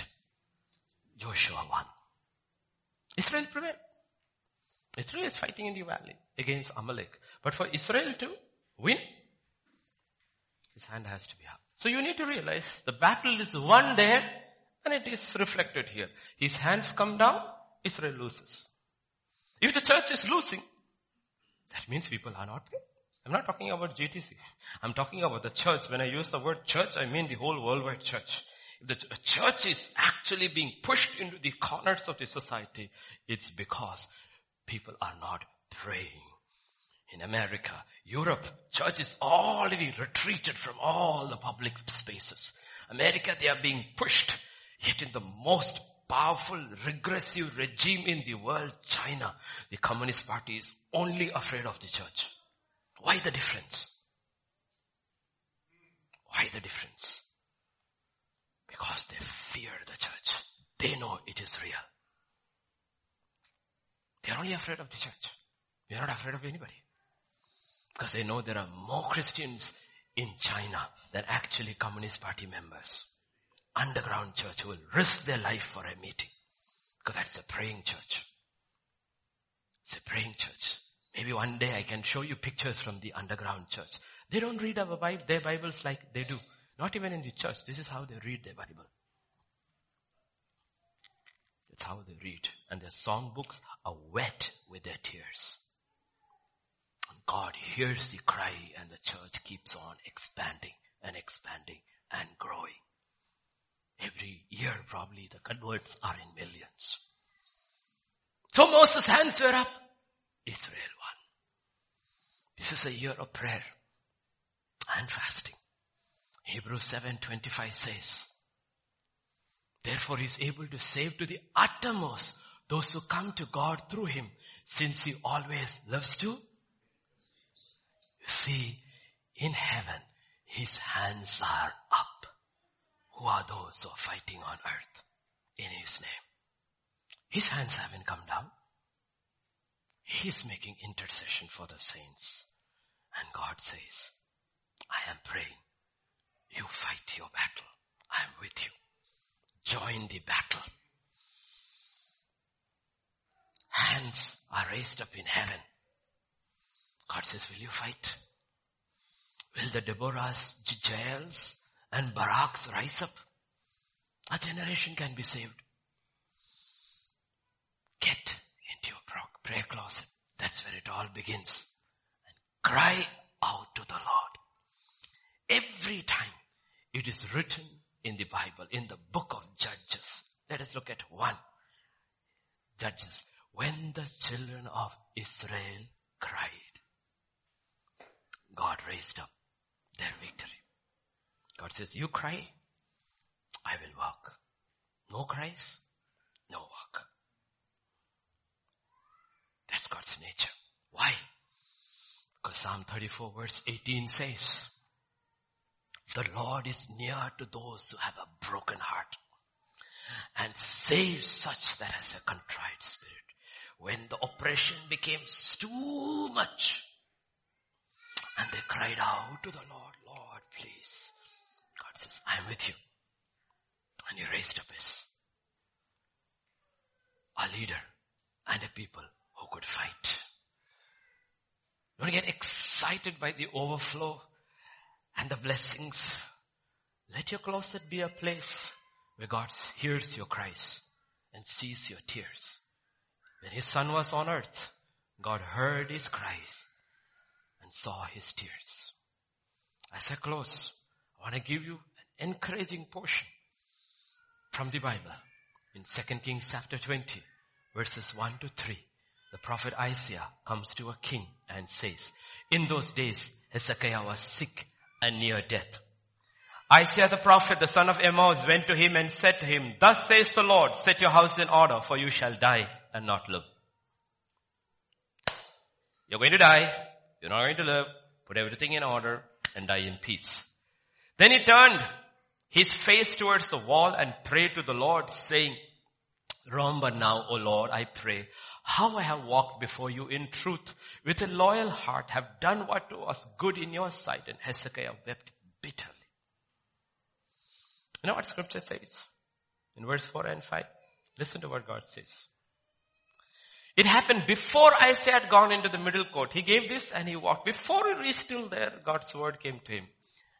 Speaker 1: Joshua won. Israel prevailed. Israel is fighting in the valley against Amalek. But for Israel to win, his hand has to be up. So you need to realize the battle is won there and it is reflected here. His hands come down, Israel loses. If the church is losing, that means people are not. I'm not talking about GTC. I'm talking about the church. When I use the word church, I mean the whole worldwide church. The church is actually being pushed into the corners of the society, it's because people are not praying. In America, Europe, church is already retreated from all the public spaces. America, they are being pushed, yet in the most powerful, regressive regime in the world, China, the Communist Party is only afraid of the church. Why the difference? Why the difference? Because they fear the church. They know it is real. They're only afraid of the church. They're not afraid of anybody. Because they know there are more Christians in China than actually Communist Party members underground church who will risk their life for a meeting. Because that's a praying church. It's a praying church. Maybe one day I can show you pictures from the underground church. They don't read our Bible, their Bibles like they do. Not even in the church. This is how they read their Bible. That's how they read. And their songbooks are wet with their tears. And God hears the cry and the church keeps on expanding and expanding and growing. Every year probably the converts are in millions. So Moses' hands were up. Israel won. This is a year of prayer and fasting. Hebrews 7:25 says, Therefore he is able to save to the uttermost those who come to God through him, since he always loves to. See, in heaven, his hands are up. Who are those who are fighting on earth in his name? His hands haven't come down. He's making intercession for the saints. And God says, I am praying. You fight your battle. I am with you. Join the battle. Hands are raised up in heaven. God says, will you fight? Will the Deborahs, Jaels and Baraks rise up? A generation can be saved. Get into your prayer closet. That's where it all begins. And cry out to the Lord. Every time it is written in the Bible, in the book of Judges. Let us look at one. Judges. When the children of Israel cried, God raised up their victory. God says, you cry, I will walk. No cries, no walk. That's God's nature. Why? Because Psalm 34 verse 18 says, the Lord is near to those who have a broken heart and saves such that has a contrite spirit. When the oppression became too much and they cried out to the Lord, Lord, please. God says, I am with you. And he raised up his, a leader and a people who could fight. Don't get excited by the overflow and the blessings. Let your closet be a place where God hears your cries and sees your tears. When his son was on earth, God heard his cries and saw his tears. As I close, I want to give you an encouraging portion from the Bible in 2 Kings chapter 20 verses 1 to 3. The prophet Isaiah comes to a king and says, in those days Hezekiah was sick and near death. Isaiah the prophet, the son of Amos, went to him and said to him, Thus says the Lord, set your house in order, for you shall die and not live. You're going to die. You're not going to live. Put everything in order and die in peace. Then he turned his face towards the wall and prayed to the Lord saying, Remember now, O Lord, I pray, how I have walked before you in truth with a loyal heart, have done what was good in your sight. And Hezekiah wept bitterly. You know what scripture says? In verse 4 and 5. Listen to what God says. It happened before Isaiah had gone into the middle court. He gave this and he walked. Before he reached till there, God's word came to him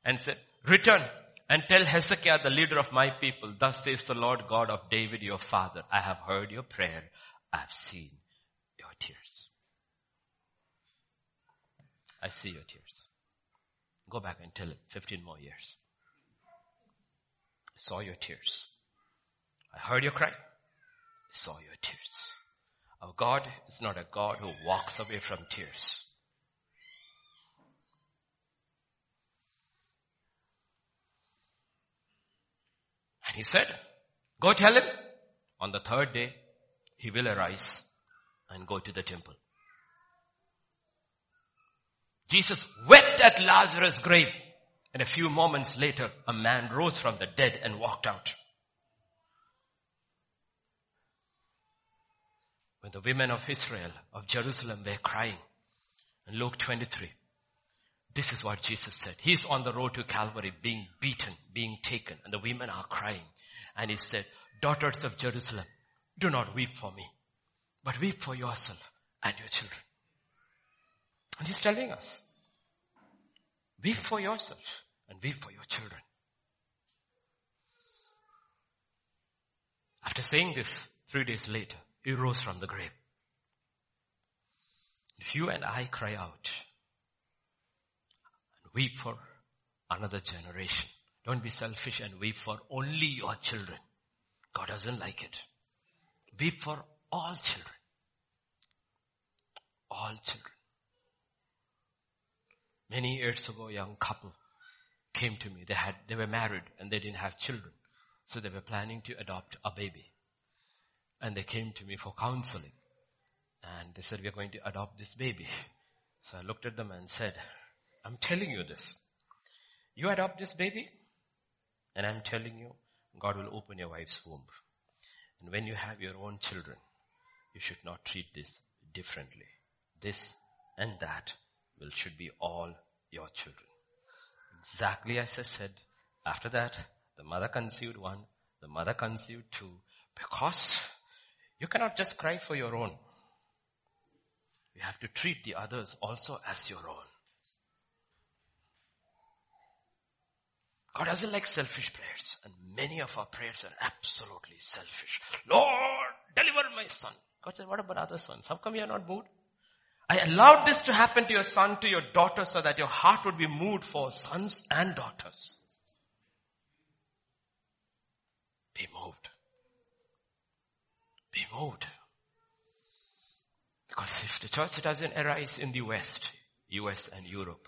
Speaker 1: and said, return and tell Hezekiah, the leader of my people, thus says the Lord God of David, your father, I have heard your prayer. I have seen your tears. I see your tears. Go back and tell him 15 more years. I saw your tears. I heard your cry. I saw your tears. Our God is not a God who walks away from tears. And he said, go tell him on the third day he will arise and go to the temple. Jesus wept at Lazarus' grave and a few moments later a man rose from the dead and walked out. When the women of Israel, of Jerusalem were crying in Luke 23, this is what Jesus said. He's on the road to Calvary being beaten, being taken, and the women are crying. And he said, daughters of Jerusalem, do not weep for me, but weep for yourself and your children. And he's telling us, weep for yourself and weep for your children. After saying this, three days later, he rose from the grave. If you and I cry out, weep for another generation. Don't be selfish and weep for only your children. God doesn't like it. Weep for all children. All children. Many years ago, a young couple came to me. They had, they were married and they didn't have children. So they were planning to adopt a baby. And they came to me for counseling. And they said, we are going to adopt this baby. So I looked at them and said, I'm telling you this. You adopt this baby and I'm telling you, God will open your wife's womb. And when you have your own children, you should not treat this differently. This and that will should be all your children. Exactly as I said. After that, the mother conceived one, the mother conceived two, because you cannot just cry for your own. You have to treat the others also as your own. God doesn't like selfish prayers. And many of our prayers are absolutely selfish. Lord, deliver my son. God said, what about other sons? How come you are not moved? I allowed this to happen to your son, to your daughter, so that your heart would be moved for sons and daughters. Be moved. Be moved. Because if the church doesn't arise in the West, US and Europe,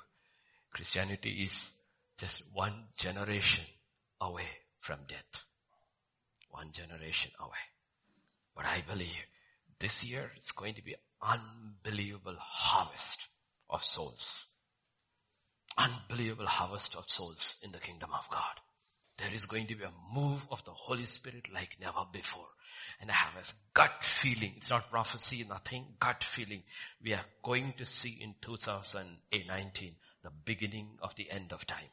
Speaker 1: Christianity is just one generation away from death. One generation away. But I believe this year it's going to be unbelievable harvest of souls. Unbelievable harvest of souls in the kingdom of God. There is going to be a move of the Holy Spirit like never before. And I have a gut feeling, it's not prophecy, nothing, gut feeling. We are going to see in 2019 the beginning of the end of time.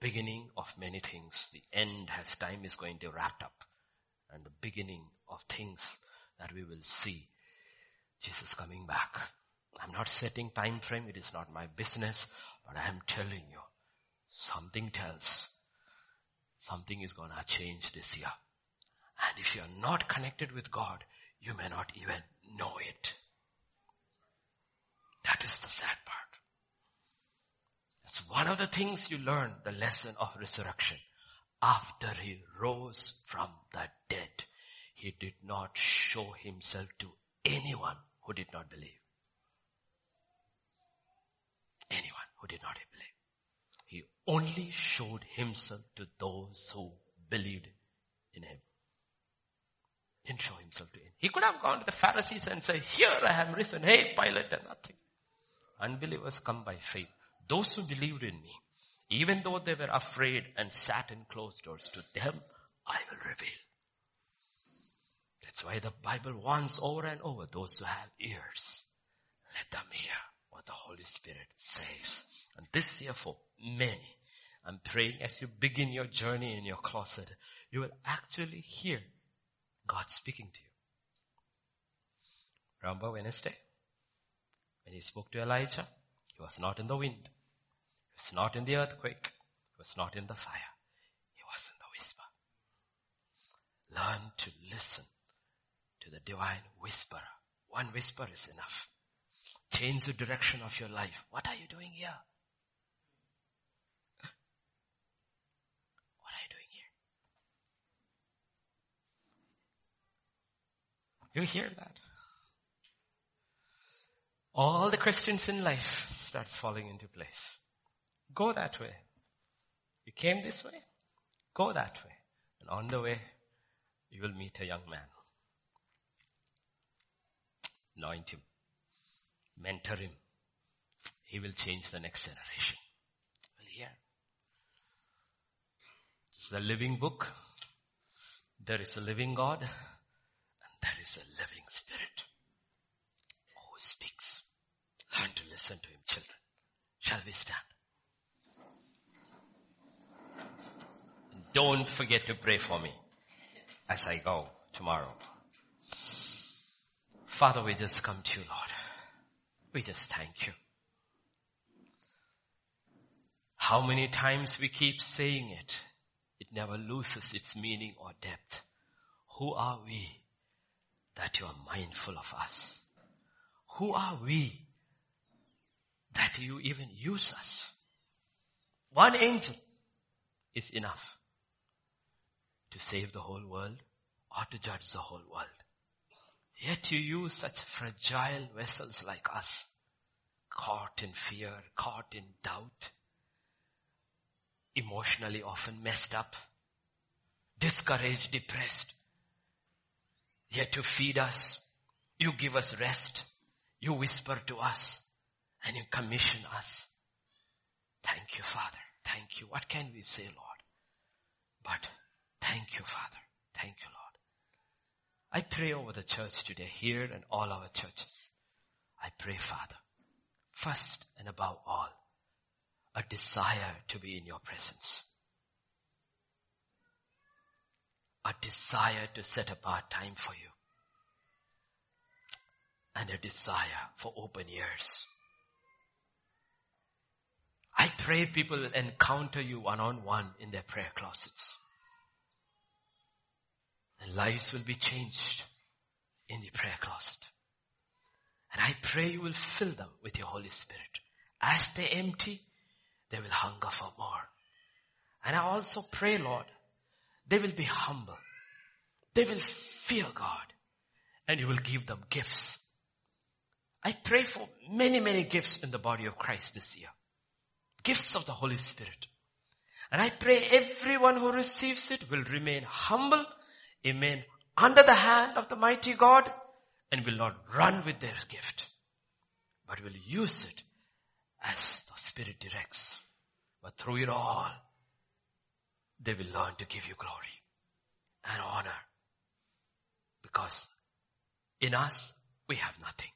Speaker 1: Beginning of many things. The end has time is going to wrap up. And the beginning of things that we will see Jesus coming back. I'm not setting time frame. It is not my business, but I am telling you something tells something is going to change this year. And if you're not connected with God, you may not even know it. That is the sad part. That's one of the things you learn, the lesson of resurrection. After he rose from the dead, he did not show himself to anyone who did not believe. Anyone who did not believe. He only showed himself to those who believed in him. Didn't show himself to him. He could have gone to the Pharisees and said, here I am risen. Hey, Pilate nothing. Unbelievers come by faith. Those who believed in me, even though they were afraid and sat in closed doors, to them I will reveal. That's why the Bible warns over and over those who have ears. Let them hear what the Holy Spirit says. And this year for many, I'm praying as you begin your journey in your closet, you will actually hear God speaking to you. Remember Wednesday? When he spoke to Elijah, he was not in the wind. Was not in the earthquake. He was not in the fire. He was in the whisper. Learn to listen to the divine whisperer. One whisper is enough. Change the direction of your life. What are you doing here? What are you doing here? You hear that? All the questions in life starts falling into place. Go that way. You came this way. Go that way. And on the way, you will meet a young man anoint him, mentor him. He will change the next generation. Well, here. It's the living book. There is a living God and there is a living spirit who speaks. Learn to listen to him, children. Shall we stand? Don't forget to pray for me as I go tomorrow. Father, we just come to you, Lord. We just thank you. How many times we keep saying it, it never loses its meaning or depth. Who are we that you are mindful of us? Who are we that you even use us? One angel is enough to save the whole world or to judge the whole world. Yet you use such fragile vessels like us. caught in fear, caught in doubt, emotionally often messed up, discouraged, depressed. Yet to feed us, you give us rest, you whisper to us, and you commission us. Thank you, Father. Thank you. What can we say, Lord? But thank you, Father. Thank you, Lord. I pray over the church today, here and all our churches. I pray, Father, first and above all, a desire to be in your presence. A desire to set apart time for you. And a desire for open ears. I pray people encounter you one on one in their prayer closets. And lives will be changed in the prayer closet. And I pray you will fill them with your Holy Spirit. As they empty, they will hunger for more. And I also pray, Lord, they will be humble. They will fear God. And you will give them gifts. I pray for many, many gifts in the body of Christ this year. Gifts of the Holy Spirit. And I pray everyone who receives it will remain humble, amen, under the hand of the mighty God and will not run with their gift, but will use it as the Spirit directs. But through it all, they will learn to give you glory and honor. Because in us, we have nothing.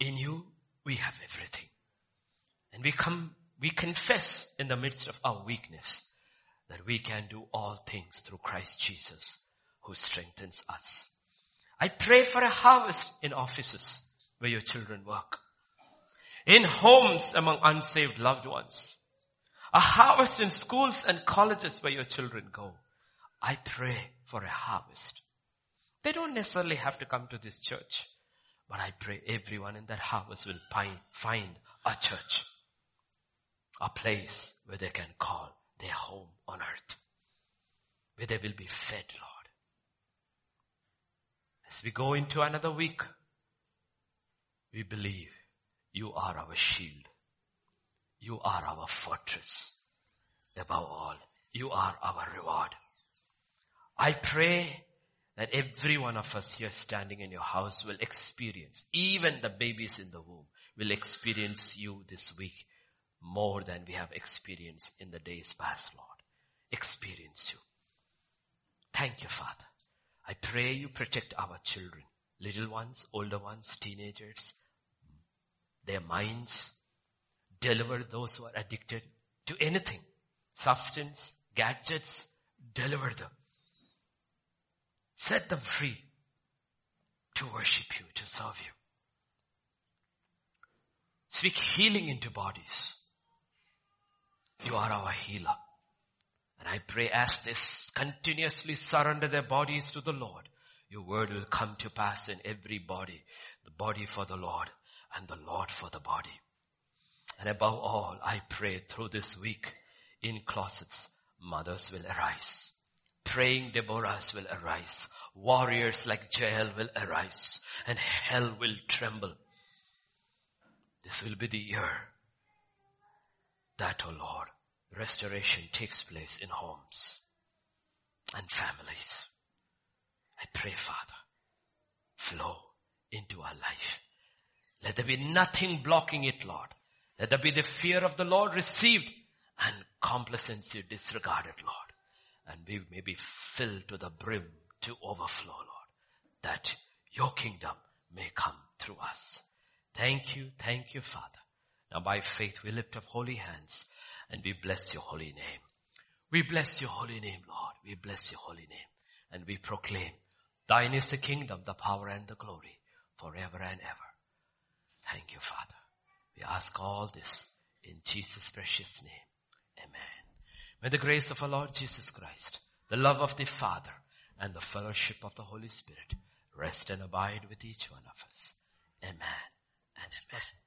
Speaker 1: In you, we have everything. And we come, we confess in the midst of our weakness that we can do all things through Christ Jesus who strengthens us. I pray for a harvest in offices where your children work. In homes among unsaved loved ones. A harvest in schools and colleges where your children go. I pray for a harvest. They don't necessarily have to come to this church, but I pray everyone in that harvest will find a church, a place where they can call their home on earth, where they will be fed, Lord as we go into another week, we believe you are our shield. You are our fortress. Above all, you are our reward. I pray that every one of us here standing in your house will experience, even the babies in the womb will experience you this week more than we have experienced in the days past, Lord. Experience you. Thank you, Father. I pray you protect our children, little ones, older ones, teenagers, their minds. Deliver those who are addicted to anything, substance, gadgets, deliver them. Set them free to worship you, to serve you. Speak healing into bodies. You are our healer. And I pray as they continuously surrender their bodies to the Lord, your word will come to pass in every body, the body for the Lord and the Lord for the body. And above all, I pray through this week in closets, mothers will arise. Praying Deborahs will arise. Warriors like Jael will arise and hell will tremble. This will be the year that, O oh Lord, restoration takes place in homes and families. I pray, Father, flow into our life. Let there be nothing blocking it, Lord. Let there be the fear of the Lord received and complacency disregarded, Lord. And we may be filled to the brim to overflow, Lord, that your kingdom may come through us. Thank you, thank you, Father. Now by faith we lift up holy hands and we bless your holy name. We bless your holy name, Lord. We bless your holy name. And we proclaim, thine is the kingdom, the power and the glory forever and ever. Thank you, Father. We ask all this in Jesus' precious name. Amen. May the grace of our Lord Jesus Christ, the love of the Father, and the fellowship of the Holy Spirit rest and abide with each one of us. Amen and amen.